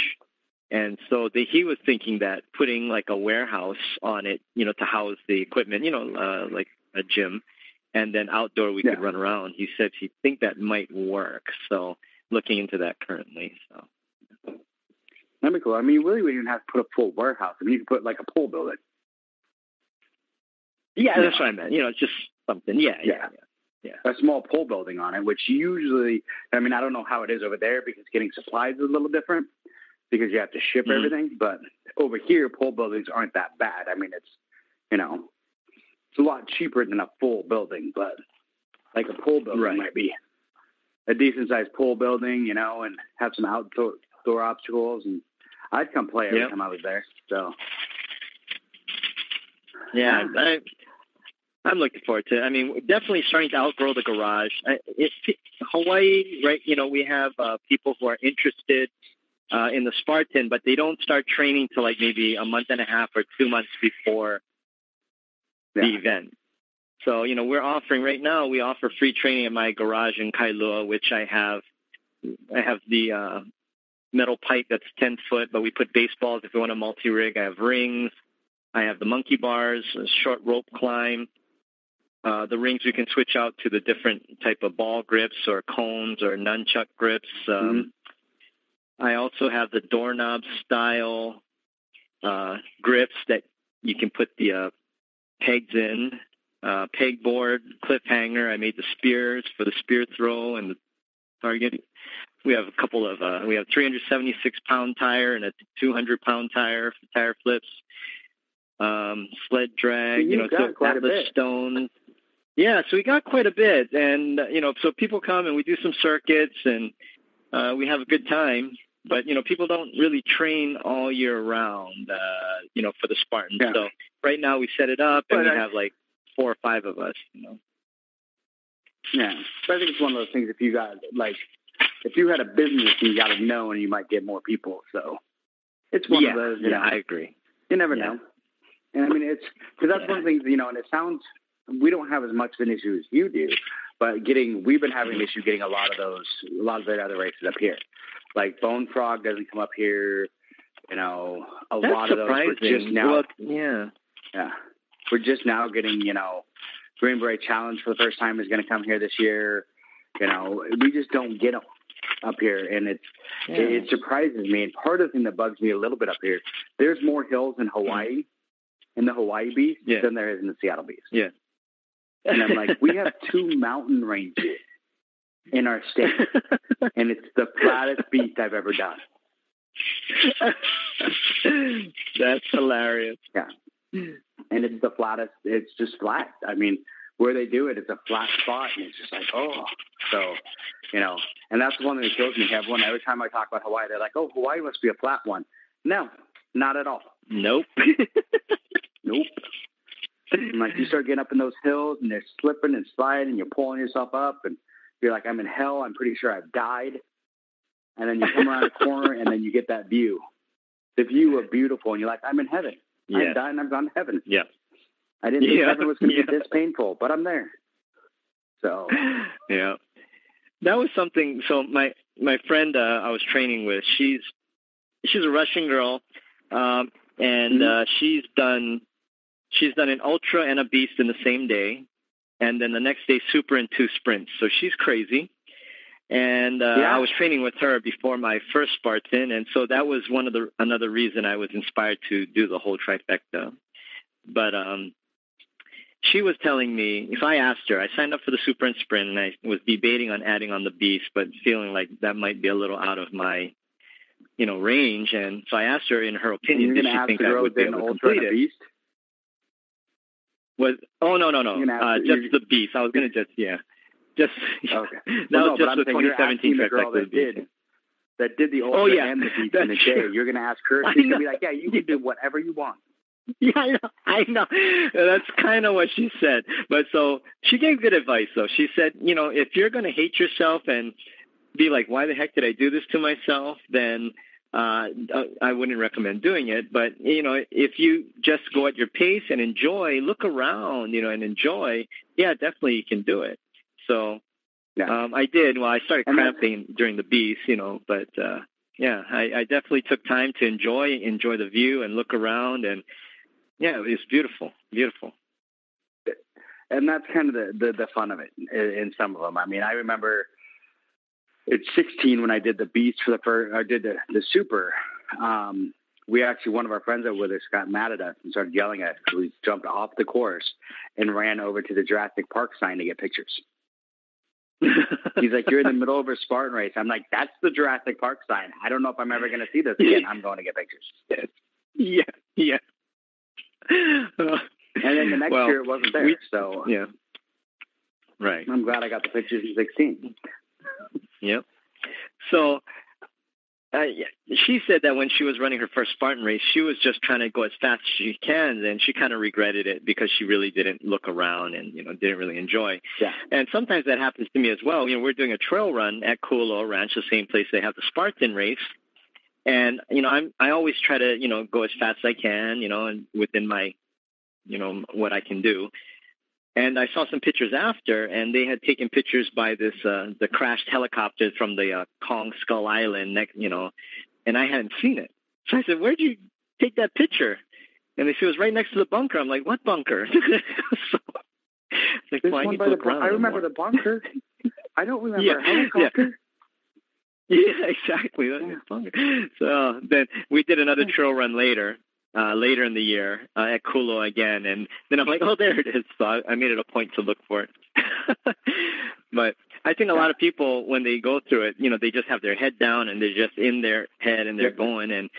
And so they, he was thinking that putting like a warehouse on it, you know, to house the equipment, you know, uh, like a gym, and then outdoor we Yeah. could run around. He said he think that might work. So looking into that currently. So That'd be cool. I mean, you really wouldn't even have to put a full warehouse. I mean, you could put like a pool building. yeah, Yeah. that's what I meant. You know, it's just something. Yeah, yeah, Yeah. yeah. a small pole building on it, which usually, I mean, I don't know how it is over there because getting supplies is a little different because you have to ship Mhm. everything. But over here, pole buildings aren't that bad. I mean, it's, you know, it's a lot cheaper than a full building, but like a pole building Right. might be a decent sized pole building, you know, and have some outdoor door obstacles. And I'd come play every Yep. time I was there. So, Yeah, I, I'm looking forward to. it. I mean, we're definitely starting to outgrow the garage. I- It's Hawaii, right? You know, we have uh, people who are interested uh, in the Spartan, but they don't start training till like maybe a month and a half or two months before the event. So, you know, we're offering right now. We offer free training in my garage in Kailua, which I have. I have the uh, metal pipe that's ten foot, but we put baseballs if we want a multi rig. I have rings. I have the monkey bars, a short rope climb. Uh, the rings we can switch out to the different type of ball grips or cones or nunchuck grips. Um, I also have the doorknob style uh, grips that you can put the uh, pegs in. Uh, pegboard, cliffhanger. I made the spears for the spear throw and the target. We have a couple of. Uh, we have 376 pound tire and a 200 pound tire for tire flips. Um, sled drag. So you know, so Atlas stones. Yeah, so we got quite a bit, and uh, you know, so people come and we do some circuits and uh, we have a good time. But you know, people don't really train all year round. Uh, you know, for the Spartan. Yeah. So right now we set it up and But we I- have like four or five of us. You know. Yeah, but I think it's one of those things. If you got like, if you had a business, you got to know, and you might get more people. So it's one yeah, of those. You yeah, know, I agree. you never yeah. know. And I mean, it's because that's Yeah. one of the things. You know, and it sounds we don't have as much of an issue as you do, but getting we've been having an issue getting a lot of those, a lot of the other races up here. Like Bone Frog doesn't come up here. You know, a That's lot of those surprising. we're just now. Well, yeah. Yeah. We're just now getting, you know, Green Beret Challenge for the first time is going to come here this year. You know, we just don't get them up here. And it's, yeah. it, it surprises me. And part of the thing that bugs me a little bit up here, there's more hills in Hawaii, in the Hawaii Beast, Yeah. than there is in the Seattle Beast. Yeah. And I'm like, we have two mountain ranges in our state, and it's the flattest beast I've ever done. That's hilarious. Yeah, and it's the flattest. It's just flat. I mean, where they do it, it's a flat spot, and it's just like, oh. So, you know, and that's the one that kills me. Everyone, every time I talk about Hawaii, they're like, oh, Hawaii must be a flat one. No, not at all. Nope. Nope. And like you start getting up in those hills, and they're slipping and sliding, and you're pulling yourself up, and you're like, I'm in hell. I'm pretty sure I've died. And then you come around a corner, and then you get that view. The view of beautiful, and you're like, I'm in heaven. I've died, and I've gone to heaven. Yeah. I didn't think Yeah, heaven was going to yeah. be this painful, but I'm there. So yeah. That was something. So my my friend uh, I was training with, she's she's a Russian girl, um, and Mhm. uh, she's done she's done an ultra and a beast in the same day, and then the next day super and two sprints. So she's crazy. And uh, Yeah. I was training with her before my first Spartan, and so that was one of the another reason I was inspired to do the whole trifecta. But um, she was telling me if I asked her, I signed up for the super and sprint, and I was debating on adding on the beast, but feeling like that might be a little out of my, you know, range. And so I asked her, in her opinion, did she think I would be in able to complete it? beast. Was oh no no no uh, just the beast. I was gonna just yeah, just Okay. that Well, was no, just the saying you're 2017 asking the trip. girl that did that did the ultra Oh, yeah. and the beast in a That's day. true. You're going to ask her. She's gonna be like, "Yeah, you can do whatever you want." Yeah, I know. I know. That's kind of what she said. But so she gave good advice, though. She said, you know, if you're going to hate yourself and be like, why the heck did I do this to myself? Then uh, I wouldn't recommend doing it. But, you know, if you just go at your pace and enjoy, look around, you know, and enjoy, yeah, definitely you can do it. So Yeah. um, I did. Well, I started cramping during the beast, you know, but uh, yeah, I, I definitely took time to enjoy enjoy the view and look around and yeah, it was beautiful, beautiful. and that's kind of the, the, the fun of it in, in some of them. I mean, I remember at 16 when I did the Beast for the first, I did the, the Super. Um, we actually, one of our friends that with us got mad at us and started yelling at us because we jumped off the course and ran over to the Jurassic Park sign to get pictures. He's like, "You're in the middle of a Spartan race." I'm like, "That's the Jurassic Park sign. I don't know if I'm ever going to see this again. I'm going to get pictures." yeah, yeah. Uh, And then the next well, year it wasn't there, we- so yeah, right. I'm glad I got the pictures in 16. Yep. So uh, yeah, she said that when she was running her first Spartan race, she was just trying to go as fast as she can, and she kind of regretted it because she really didn't look around and you know didn't really enjoy. Yeah. And sometimes that happens to me as well. You know, we're doing a trail run at Kualoa Ranch, the same place they have the Spartan race. And you know, I'm I always try to you know go as fast as I can, you know, and within my, you know, what I can do. And I saw some pictures after, and they had taken pictures by this uh, the crashed helicopter from the uh, Kong Skull Island, next, you know, and I hadn't seen it. So I said, "Where'd you take that picture?" And they said it was right next to the bunker. I'm like, "What bunker?" so, like, well, I need to the look bun- around I remember more. the bunker. I don't remember Yeah, a helicopter. Yeah, exactly. That's Yeah. So then we did another trail run later, uh, later in the year uh, at Kualoa again, and then I'm like, oh, there it is. So I, I made it a point to look for it. but I think a lot of people, when they go through it, you know, they just have their head down and they're just in their head and they're going, and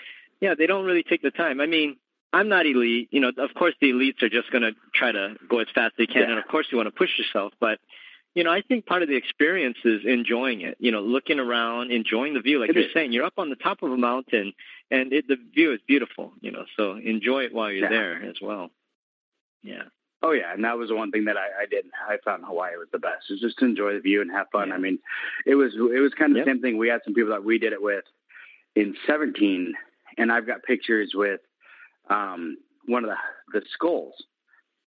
yeah, they don't really take the time. I mean. I'm not elite, you know. Of course, the elites are just going to try to go as fast as they can, Yeah. and of course, you want to push yourself. But you know, I think part of the experience is enjoying it. You know, looking around, enjoying the view. Like It you're is. saying, you're up on the top of a mountain, and it, the view is beautiful. You know, so enjoy it while you're Yeah. there as well. Yeah, Oh yeah, and that was the one thing that I, I did. I found Hawaii was the best. Is just to enjoy the view and have fun. Yeah. I mean, it was it was kind of Yep. the same thing. We had some people that we did it with in 17, and I've got pictures with um, one of the the skulls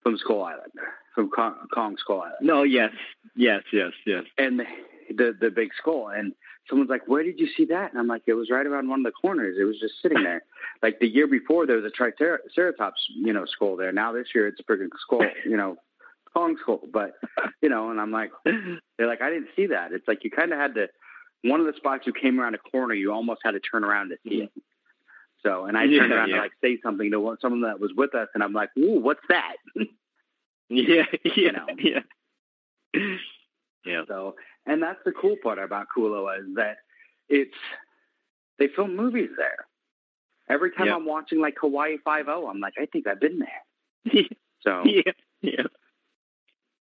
from Skull Island, from Kong, Kong Skull Island. no, yes, yes, yes, yes. and the, the the big skull. And someone's like, "Where did you see that?" And I'm like, "It was right around one of the corners. It was just sitting there." like the year before, there was a triceratops, you know, skull there. Now this year, it's a freaking skull, you know, Kong skull. But you know, and I'm like, they're like, "I didn't see that." It's like you kind of had to. One of the spots you came around a corner, you almost had to turn around to see mm-hmm. it. So, and I turned Yeah, around yeah. to like say something to one, someone that was with us, and I'm like, "Ooh, what's that?" Yeah, yeah, know. yeah. Yeah, So, and that's the cool part about Kualoa is that it's they film movies there. Every time Yeah. I'm watching like Hawaii Five O, I'm like, I think I've been there. So yeah, yeah.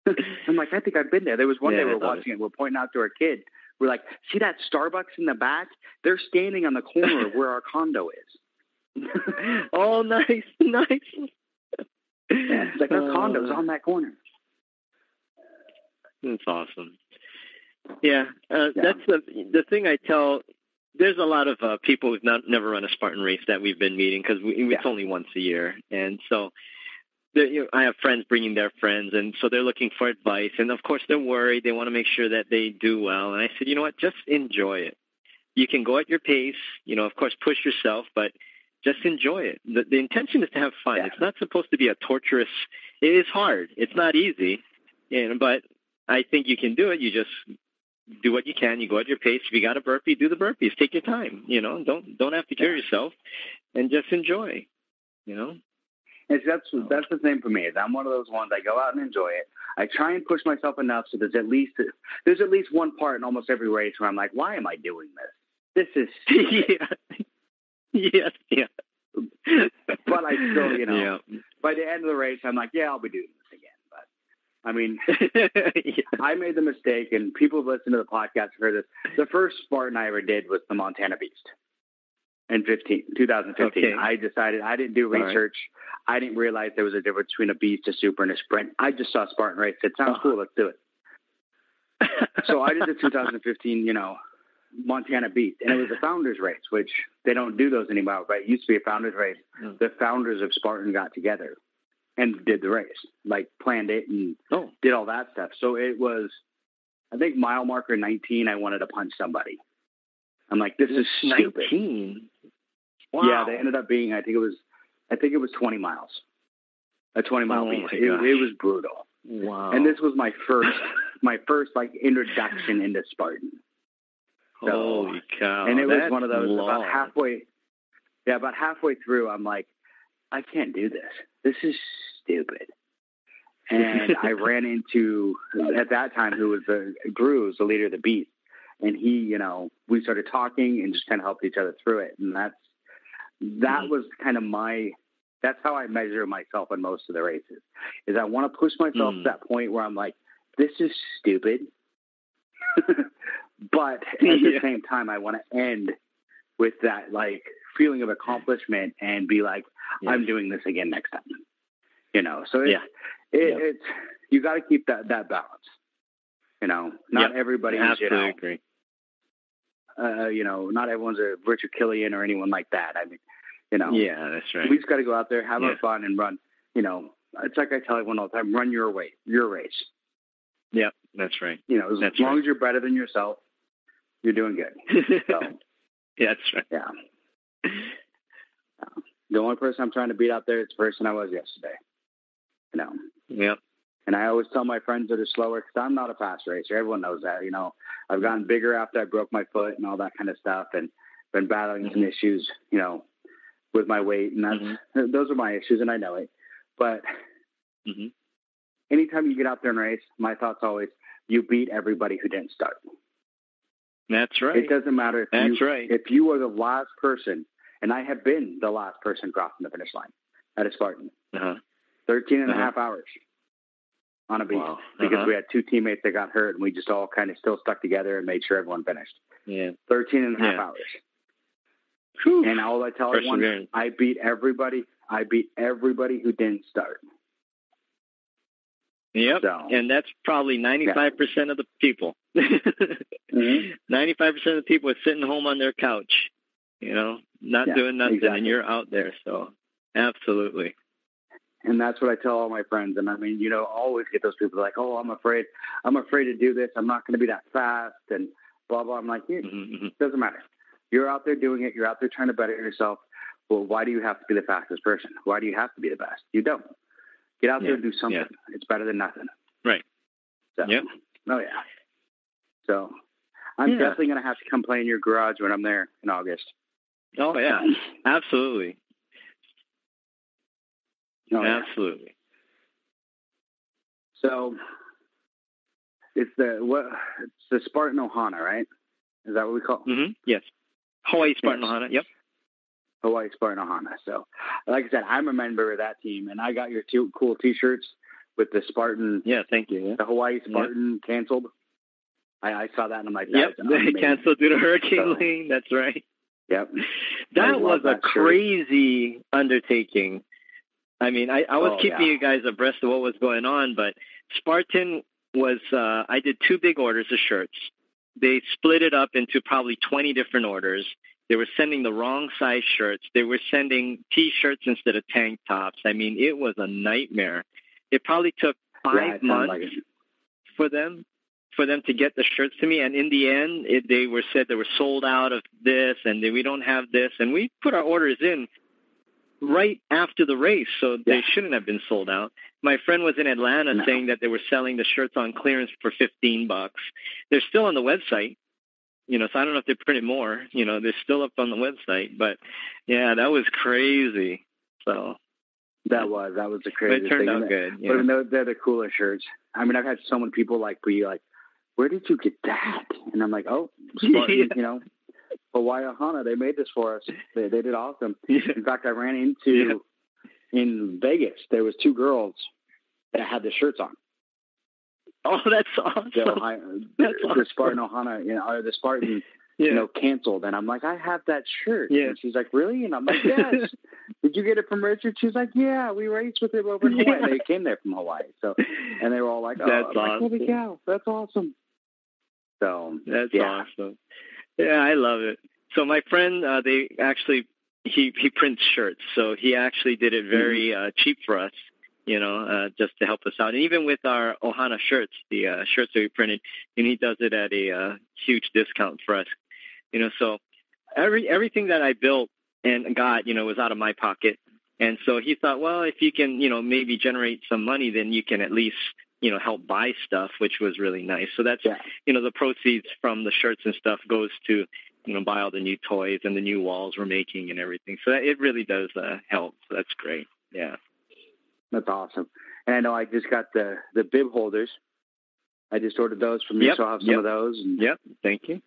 I'm like, I think I've been there. There was one Yeah, day we were watching it. We're pointing out to our kid. We're like, see that Starbucks in the back? They're standing on the corner of where our condo is. Oh, nice, nice. yeah, it's like our Uh, condo's on that corner. That's awesome. Yeah, uh, Yeah. that's the the thing I tell. There's a lot of uh, people who've not never run a Spartan race that we've been meeting because we, it's Yeah. only once a year, and so you know, I have friends bringing their friends, and so they're looking for advice, and of course they're worried. They want to make sure that they do well, and I said, you know what, just enjoy it. You can go at your pace. You know, of course, push yourself, but just enjoy it. The, the intention is to have fun. Yeah. It's not supposed to be a torturous. It is hard. It's not easy, know, but I think you can do it. You just do what you can. You go at your pace. If you got a burpee, do the burpees. Take your time. You know, don't don't have to kill Yeah. yourself, and just enjoy. You know. It's, that's that's the same for me. Is I'm one of those ones. I go out and enjoy it. I try and push myself enough so there's at least there's at least one part in almost every race where I'm like, why am I doing this? This is yeah. yes. Yeah. But I still, you know, Yeah. by the end of the race, I'm like, yeah, I'll be doing this I mean, I made the mistake, and people who listen to the podcast have heard this. The first Spartan I ever did was the Montana Beast in 15, 2015. Okay. I decided I didn't do All right. research. I didn't realize there was a difference between a beast, a super, and a sprint. I just saw Spartan race. It sounds Oh. cool. Let's do it. So I did the 2015, you know, Montana Beast, and it was a founders race, which they don't do those anymore. But it used to be a founders race. Mm. The founders of Spartan got together and did the race, like planned it and oh, did all that stuff. So it was, I think mile marker 19. I wanted to punch somebody. I'm like, this is stupid. nineteen. Wow. Yeah, they ended up being. I think it was. I think it was 20 miles. A 20 mile Oh beat. It, it was brutal. Wow. And this was my first, my first like introduction into Spartan. So- Holy cow! and it was one of those long. about halfway. Yeah, about halfway through, I'm like, I can't do this. This is stupid. And I ran into at that time who was the Drew, was the leader of the Beast, and he, you know, we started talking and just kind of helped each other through it. And that's that Mhm. was kind of my. That's how I measure myself in most of the races. Is I want to push myself Mm. to that point where I'm like, this is stupid. but at the same time, I want to end with that like feeling of accomplishment and be like, Yeah. I'm doing this again next time. You know, so it's, Yeah. it, Yeah. it's you got to keep that that balance. You know, not Yep. everybody is, you know, agree. uh, you know, not everyone's a Richard Killian or anyone like that. I mean, you know, Yeah, that's right. we just got to go out there, have our fun, and run. You know, it's like I tell everyone all the time: run your way, your race. Yep, that's right. You know, as That's long right. as you're better than yourself, you're doing good. So, yeah, that's right. yeah. The only person I'm trying to beat out there is the person I was yesterday. You know, Yep. and I always tell my friends that are slower because I'm not a fast racer. Everyone knows that. You know, I've gotten bigger after I broke my foot and all that kind of stuff, and been battling some Mhm. issues. You know, with my weight, and that's Mhm. those are my issues, and I know it. But hmm anytime you get out there and race, my thoughts always you beat everybody who didn't start. That's right. It doesn't matter if That's you right. if you are the last person, and I have been the last person crossing the finish line at a Spartan, Uh-huh. 13 and a Uh-huh. half hours on a beast Wow. because Uh-huh. we had two teammates that got hurt and we just all kind of still stuck together and made sure everyone finished. Yeah. 13 and a half Yeah. hours. Whew. And all I tell everyone, I beat everybody. I beat everybody who didn't start. Yep. So- And that's probably 95% of the people. Mhm. 95% of the people are sitting home on their couch, you know, not Yeah, doing nothing, exactly. and you're out there. So, absolutely. And that's what I tell all my friends. And I mean, you know, always get those people like, oh, I'm afraid, I'm afraid to do this. I'm not going to be that fast and blah, blah. I'm like, it hmm doesn't matter. You're out there doing it. You're out there trying to better yourself. Well, why do you have to be the fastest person? Why do you have to be the best? You don't. Get out there and do something. yeah. It's better than nothing. Right. So, Yep. Oh, yeah. So I'm Yeah. definitely going to have to come play in your garage when I'm there in August. Oh, yeah. Absolutely. Oh, yeah. Absolutely. So it's the what? It's the Spartan Ohana, right? Is that what we call it? hmm Yes. Hawaii Spartan Yes. Ohana. Yep. Hawaii Spartan Ohana. So, like I said, I'm a member of that team, and I got your two cool T-shirts with the Spartan, Yeah, thank you. Yeah. the Hawaii Spartan canceled. I, I saw that and I'm like, Yep, they canceled due to Hurricane So- Lane. That's right. Yep. That was a that shirt. crazy undertaking. I mean, I, I was Oh, keeping yeah. you guys abreast of what was going on, but Spartan was, uh, I did two big orders of shirts. They split it up into probably 20 different orders. They were sending the wrong size shirts. They were sending T-shirts instead of tank tops. I mean, it was a nightmare. It probably took five sounds months like for them for them to get the shirts to me. And in the end it, they were said they were sold out of this and they, we don't have this. And we put our orders in right after the race so they shouldn't have been sold out. My friend was in atlanta No. saying that they were selling the shirts on clearance for 15 bucks. They're still on the website you know so i don't know if they printed more you know they're still up on the website. But yeah that was crazy. So That was that was the but craziest it turned thing. out good But you they're, they're the coolest shirts. I mean, I've had so many people like be like, "Where did you get that?" And I'm like, "Oh, Spartan, Yeah. you know, Hawaii Ohana. They made this for us. They, they did awesome." yeah. In fact, I ran into in Vegas. There was two girls that had the shirts on, Oh, that's awesome. So I, That's the awesome. Spartan Ohana, you know, or the Spartan, yeah. you know, canceled. And I'm like, I have that shirt. Yeah. And she's like, really? And I'm like, yes. Did you get it from Richard? She's like, yeah, we raced with him over in Hawaii. Yeah. They came there from Hawaii. So, and they were all like, oh, That's I'm like, holy awesome. cow, that's awesome. So, That's yeah. awesome. Yeah, I love it. So my friend, uh, they actually he he prints shirts, so he actually did it very Mm-hmm. uh, cheap for us, you know, uh, just to help us out. And even with our Ohana shirts, the uh, shirts that we printed, and he does it at a uh, huge discount for us, you know. So every everything that I built and got, you know, was out of my pocket. And so he thought, well, if you can, you know, maybe generate some money, then you can at least, you know, help buy stuff, which was really nice. So that's Yeah. you know, the proceeds from the shirts and stuff goes to, you know, buy all the new toys and the new walls we're making and everything. So that, it really does uh, help. So that's great. Yeah. That's awesome. And I know I just got the the bib holders. I just ordered those from you, Yep, so I'll have some yep. of those. And Yep. Thank you.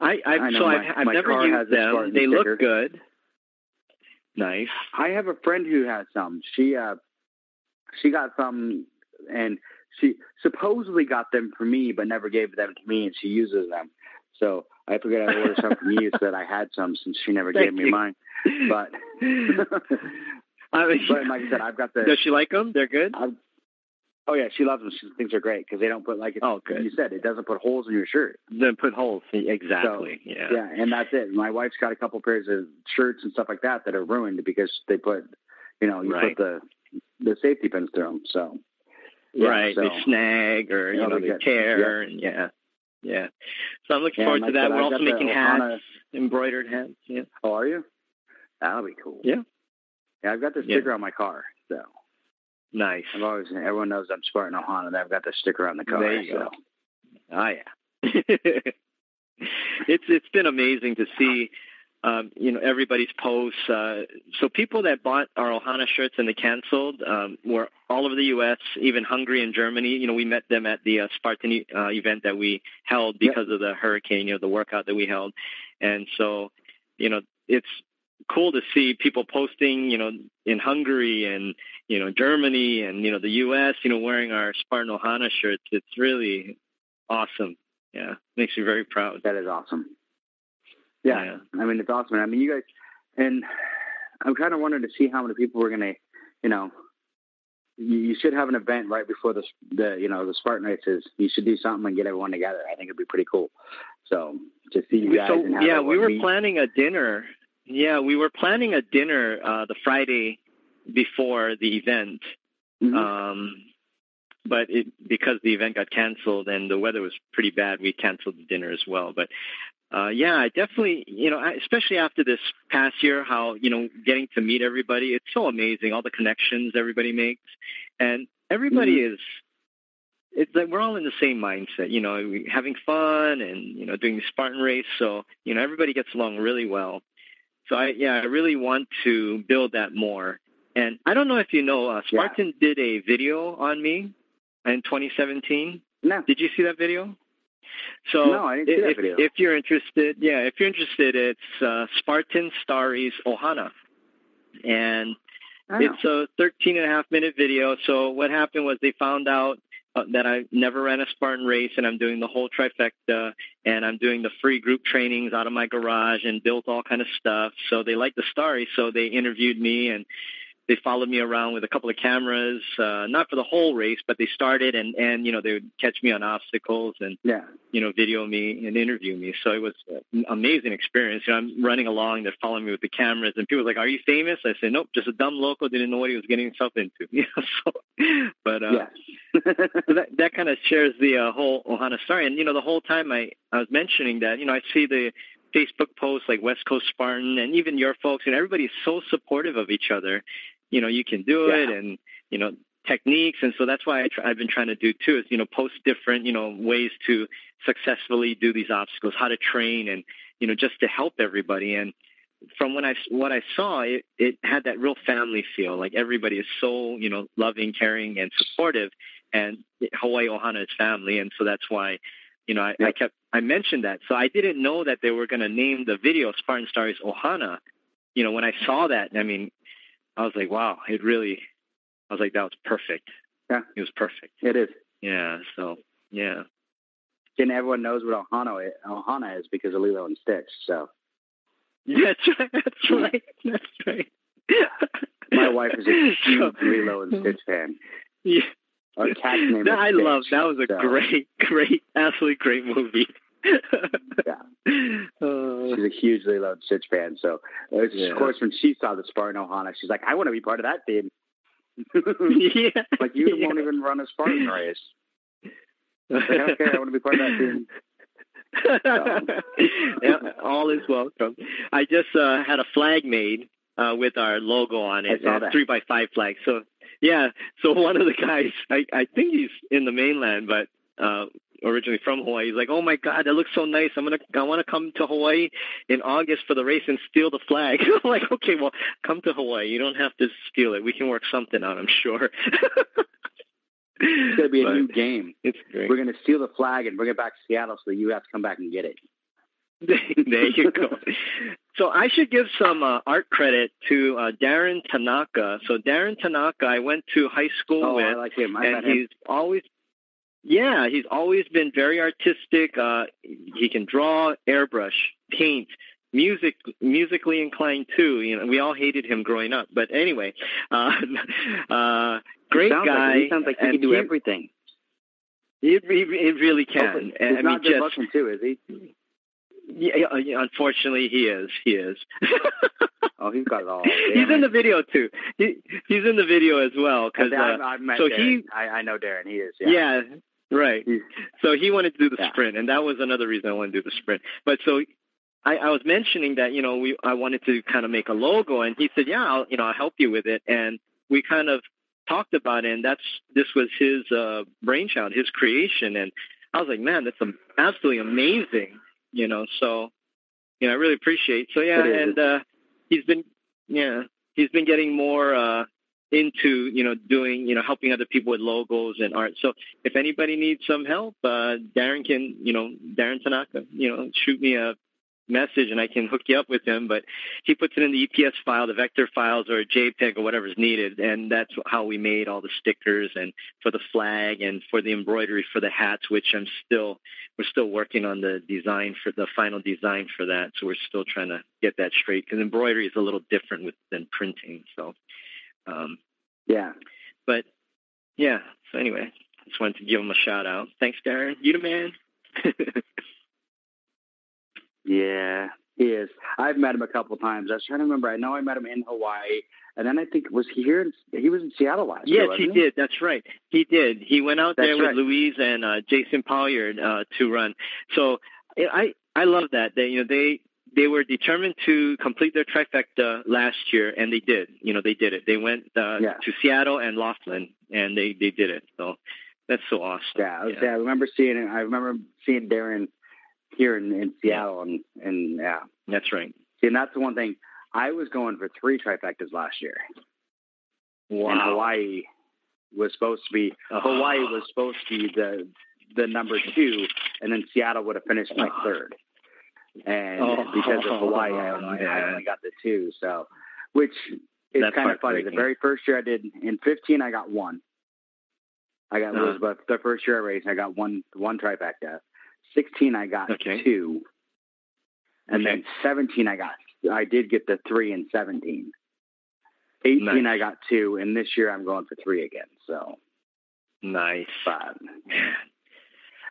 I, I've, I know so my- I've, I've my never used them. They sticker. look good. Nice. I have a friend who has some. She uh she got some and she supposedly got them for me but never gave them to me and she uses them. So I figured I'd order some from you so that I had some since she never Thank gave me you. mine. But I mean, but like I said, I've got the does she like them? They're good. I've, Oh yeah, she loves them. She thinks they're great because they don't put like Oh, good. you said it doesn't put holes in your shirt. Then put holes. Exactly. yeah. Yeah, and that's it. My wife's got a couple pairs of shirts and stuff like that that are ruined because they put, you know, you Right. put the the safety pins through them. So yeah, right. so- They snag or you Yeah, know they they get- tear and yeah. Yeah. So I'm looking Yeah, forward to that. said, We're I've also making Ohana- hats, embroidered hats. Yeah. Oh, are you? That'll be cool. Yeah. Yeah, I've got the sticker on my car. So Nice. I've always everyone knows I'm Spartan Ohana. And I've got the sticker on the car. There you so. go. Oh yeah. it's it's been amazing to see um, you know everybody's posts. Uh, so people that bought our Ohana shirts and they canceled um, were all over the U.S., even Hungary and Germany. You know, we met them at the uh, Spartan uh, event that we held Yep. because of the hurricane. You know, the workout that we held, and so you know it's cool to see people posting. You know, in Hungary and you know Germany and you know the U.S. You know, wearing our Spartan Ohana shirts. It's really awesome. Yeah, makes me very proud. That is awesome. Yeah, I mean it's awesome. I mean you guys, and I'm kind of wondering to see how many people we're gonna, you know, you, you should have an event right before the the you know the Spartan races. You should do something and get everyone together. I think it'd be pretty cool. So to see you guys so and yeah, we were meet- planning a dinner. Yeah, we were planning a dinner uh, the Friday before the event. Mhm. Um, but it, because the event got canceled and the weather was pretty bad, we canceled the dinner as well. But uh, yeah, I definitely, you know, especially after this past year, how you know getting to meet everybody, it's so amazing. All the connections everybody makes, and everybody is. It's like we're all in the same mindset, you know, having fun and you know doing the Spartan race. So you know everybody gets along really well. So I yeah, I really want to build that more. And I don't know if you know, uh, Yeah. Spartan did a video on me in 2017. no, Did you see that video? So No, I didn't see that if, if you're interested, yeah, if you're interested, it's uh, Spartan Stories Ohana, and don't it's a 13 and a half minute video. So what happened was they found out uh, that I never ran a Spartan race, and I'm doing the whole trifecta, and I'm doing the free group trainings out of my garage and built all kind of stuff. So they liked the story, so they interviewed me and they followed me around with a couple of cameras, uh, not for the whole race, but they started and and you know they would catch me on obstacles and yeah, you know, video me and interview me. So it was an amazing experience. You know, I'm running along, they're following me with the cameras, and people are like, "Are you famous?" I said, "Nope, just a dumb local didn't know what he was getting himself into." You know, so, but uh, yeah. that that kind of shares the uh, whole Ohana story. And you know, the whole time I I was mentioning that, you know, I see the Facebook posts like West Coast Spartan and even your folks, and everybody's so supportive of each other. You know, you can do Yeah. it, and you know techniques, and so that's why I try, I've been trying to do too is you know post different you know ways to successfully do these obstacles, how to train, and you know just to help everybody. And from when I what I saw, it it had that real family feel. Like everybody is so you know loving, caring, and supportive, and Hawaii Ohana is family, and so that's why you know I, I kept I mentioned that. So I didn't know that they were going to name the video Spartan Stories Ohana. You know when I saw that, I mean, I was like, wow, it really. I was like, that was perfect. Yeah. it was perfect. It is. Yeah. So yeah. And everyone knows what Ohana is, Ohana is because of Lilo and Stitch. So. That's right. That's right. That's right. My wife is a huge Lilo and Stitch fan. Yeah. Our cat's name No, I Stitch, love that was a so, great, great, absolutely great movie. Yeah. Uh, She's a hugely and Stitch fan. So, uh, Yeah. of course, when she saw the Spartan Ohana, she's like, "I want to be part of that team." yeah. like you yeah. won't even run a Spartan race. Like, I. I want to be part of that team. yeah, all is welcome. I just uh, had a flag made uh, with our logo on it, I saw a three by five flag. So yeah, so one of the guys, I, I think he's in the mainland, but uh, originally from Hawaii. He's like, "Oh my God, that looks so nice! I'm gonna, I want to come to Hawaii in August for the race and steal the flag." I'm like, "Okay, well, come to Hawaii. You don't have to steal it. We can work something out. I'm sure." It's going to be a But new game. It's great. We're going to steal the flag and bring it back to Seattle so you have to come back and get it. there you go. So I should give some uh, art credit to uh, Darren Tanaka. So Darren Tanaka, I went to high school Oh, with, I like him. I and he's always, yeah, he's always been very artistic. Uh, he can draw, airbrush, paint, music, musically inclined too. You know, we all hated him growing up, but anyway, uh, uh, great sounds guy. Like, he sounds like he can do everything. It, it, really can. He's I not just looking too, is he? yeah, unfortunately, he is. He is. Oh, he's got it all. he's Damn in the video too. He, he's in the video as well because I've, uh, met so Darren. he- I, I know Darren. He is. yeah. Yeah. Right. So he wanted to do the Yeah. sprint, and that was another reason I wanted to do the sprint. But so I, I was mentioning that you know we I wanted to kind of make a logo, and he said, yeah, I'll, you know, I'll help you with it, and we kind of talked about it, and that's this was his uh, brainchild, his creation, and I was like, man, that's absolutely amazing, you know. So you know, I really appreciate. So yeah, and uh, he's been yeah he's been getting more uh, into you know doing you know helping other people with logos and art. So if anybody needs some help, uh, Darren can you know Darren Tanaka you know shoot me a message and I can hook you up with him. But he puts it in the EPS file, the vector files, or JPEG or whatever's needed, and that's how we made all the stickers and for the flag and for the embroidery for the hats, which I'm still we're still working on the design for the final design for that. So we're still trying to get that straight because embroidery is a little different with than printing. So, um, Yeah. but yeah. So anyway, just wanted to give him a shout out. Thanks, Darren. You the man. Yeah. He is. I've met him a couple of times. I was trying to remember. I know I met him in Hawaii, and then I think was he here? In, he was in Seattle last year. Yes, he wasn't did. That's right. He did. He went out That's there with right. Louise and uh, Jason Pollard uh, to run. So I I love that. They you know they they were determined to complete their trifecta last year, and they did. You know they did it. They went uh, Yeah. to Seattle and Laughlin, and they they did it. So that's so awesome. Yeah, I, Yeah. yeah. I remember seeing it. I remember seeing Darren here in, in Seattle, and and yeah. That's right. See, and that's the one thing. I was going for three trifectas last year, and Hawaii was supposed to be Oh. Hawaii was supposed to be the the number two, and then Seattle would have finished like Oh. third. And Oh, because of Hawaii, I only, I only got the two. So, which is That's kind of funny. The very first year I did in 15, I got one. I got Uh-huh. but the first year I raced, I got one one trifecta. 16, I got Okay. two, and Okay. then 17, I got I did get the three in 17. 18, Nice. I got two, and this year I'm going for three again. So, Nice. but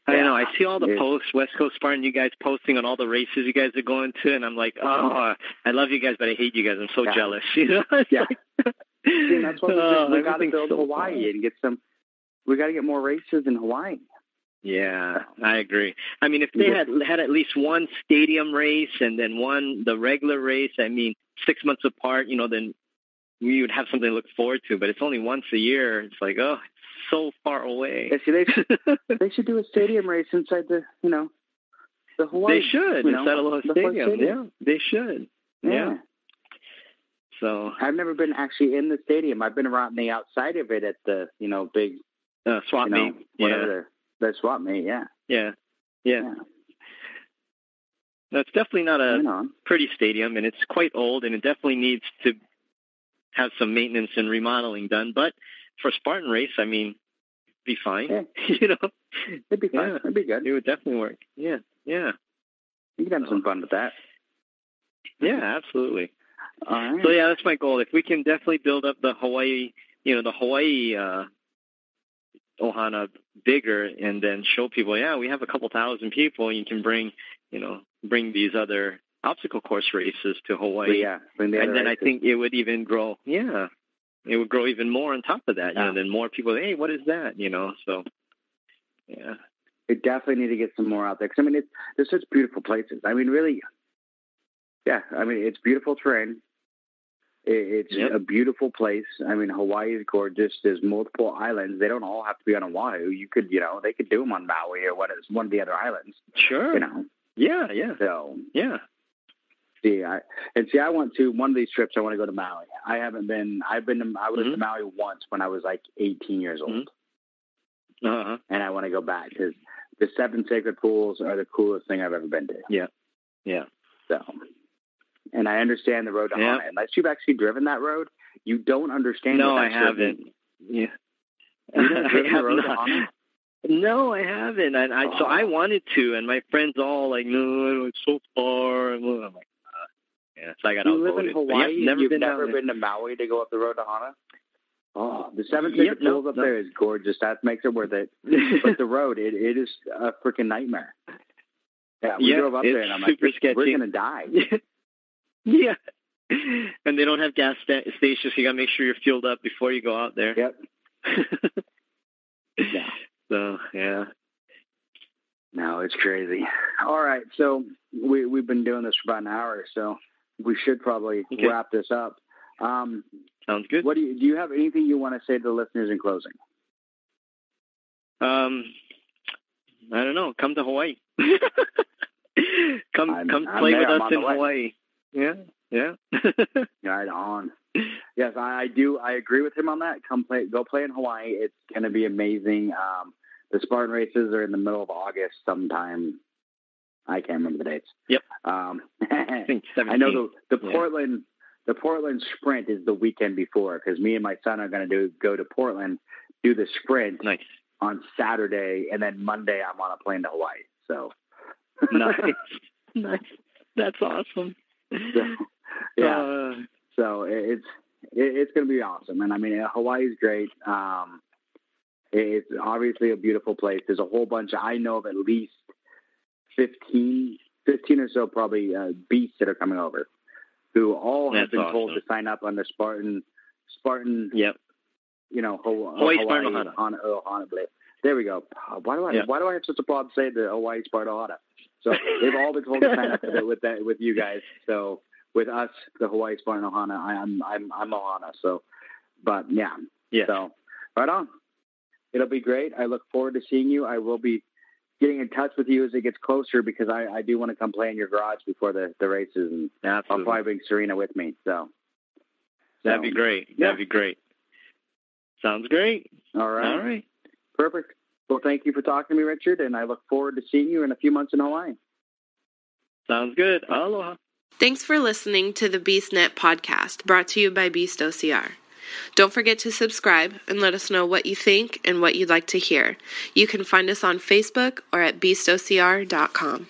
I know. I see all the Yeah. posts, West Coast Spartan, you guys posting on all the races you guys are going to, and I'm like, oh, I love you guys, but I hate you guys. I'm so Yeah. jealous. You know? It's Yeah. like- See, that's what we, Oh, we got to build so Hawaii fun. and get some. We got to get more races in Hawaii. Yeah, I agree. I mean, if they had had at least one stadium race and then one the regular race, I mean, six months apart, you know, then we would have something to look forward to. But it's only once a year. It's like, oh, so far away. Yeah, see, they should, they should do a stadium race inside the you know the Hawaii. they should you know, inside Aloha the Stadium. Stadium. Yeah, they should. yeah. So I've never been actually in the stadium. I've been around the outside of it at the you know big uh, swap you know meet. whatever the, the swap meet. Yeah, Yeah. yeah, yeah. it's definitely not a pretty stadium, and it's quite old, and it definitely needs to have some maintenance and remodeling done. But for Spartan race, I mean, be fine. Yeah. you know, It'd be fun. Yeah. It'd be good. it would definitely work. Yeah, yeah, You can have some fun with that. yeah, absolutely. Right. So yeah, that's my goal. If we can definitely build up the Hawaii, you know, the Hawaii uh, Ohana bigger, and then show people, yeah, we have a couple thousand people. You can bring, you know, bring these other obstacle course races to But Hawaii, yeah, bring the and then I think it would even grow. Yeah, it would grow even more on top of that. You know, then more people, hey, what is that? You know, so yeah, we definitely need to get some more out there. Because I mean, it's there's such beautiful places. I mean, really, yeah. I mean, it's beautiful terrain. It, it's Yep. a beautiful place. I mean, Hawaii is gorgeous. There's multiple islands. They don't all have to be on Oahu. You could, you know, they could do them on Maui or what is one of the other islands. sure. You know, Yeah, yeah, so yeah. See, I and see, I want to one of these trips. I want to go to Maui. I haven't been. I've been. To, I was to Mhm. Maui once when I was like 18 years old. Mhm. Uh huh. and I want to go back because the seven sacred pools are the coolest thing I've ever been to. Yeah. Yeah. So, and I understand the road to Yeah. Hana. Unless you've actually driven that road, you don't understand. No, I haven't. Yeah. Never I have road to not. No, I haven't. And I so Oh. I wanted to, and my friends all like, no, it's so far. And I'm like, yeah. So I got You live in Hawaii. yeah, never you've been never been to Maui to go up the road to Hana. Oh, the seven Yep, sacred no, up no. there is gorgeous. That makes it worth it. But the road, it, it is a freaking nightmare. Yeah, we Yeah, drove up there, and I'm like, super we're gonna die. yeah. And they don't have gas sta- stations. You got to make sure you're fueled up before you go out there. Yep. Yeah. So yeah. No, it's crazy. All right, so we we've been doing this for about an hour, or so we should probably Okay. wrap this up. Um, Sounds good. what do you do? You have anything you want to say to the listeners in closing? Um, I don't know. Come to Hawaii. come I'm- come I'm play there. with I'm us in. Hawaii. Yeah, yeah. Right on. Yes, I, I do. I agree with him on that. Come play, go play in Hawaii. It's going to be amazing. Um, the Spartan races are in the middle of August sometime. I can't remember the dates. Yep. Um, I think I know the the Yeah. Portland the Portland sprint is the weekend before because me and my son are going to do go to Portland, do the sprint Nice, on Saturday, and then Monday I'm on a plane to Hawaii. So nice, nice. That's awesome. So, yeah. Uh, So it's it, it's going to be awesome, and I mean Hawaii's great. Um, it's obviously a beautiful place. There's a whole bunch. Of, I know of at least 15, 15 or so probably uh, beasts that are coming over, who all have That's been told to sign up on the Spartan Spartan. yep. You know, Hawaii Hawaii Spartan Ohana. Ohana- oh, Ohana Blade. There we go. Why do I Yeah. why do I have such a problem saying the Hawaii Spartan Ohana? So they've all been told to sign up with, with that with you guys. So with us, the Hawaii Spartan Ohana, I, I'm I'm I'm Ohana. So, but yeah, Yeah. so right on. It'll be great. I look forward to seeing you. I will be getting in touch with you as it gets closer because I, I do want to come play in your garage before the, the races, and I'll probably bring Serena with me. So That'd be great. yeah. That'd be great. Sounds great. All right, All right. perfect. Well, thank you for talking to me, Richard, and I look forward to seeing you in a few months in Hawaii. Sounds good. Aloha. Thanks for listening to the BeastNet podcast brought to you by Beast OCR. Don't forget to subscribe and let us know what you think and what you'd like to hear. You can find us on Facebook or at beastocr.com.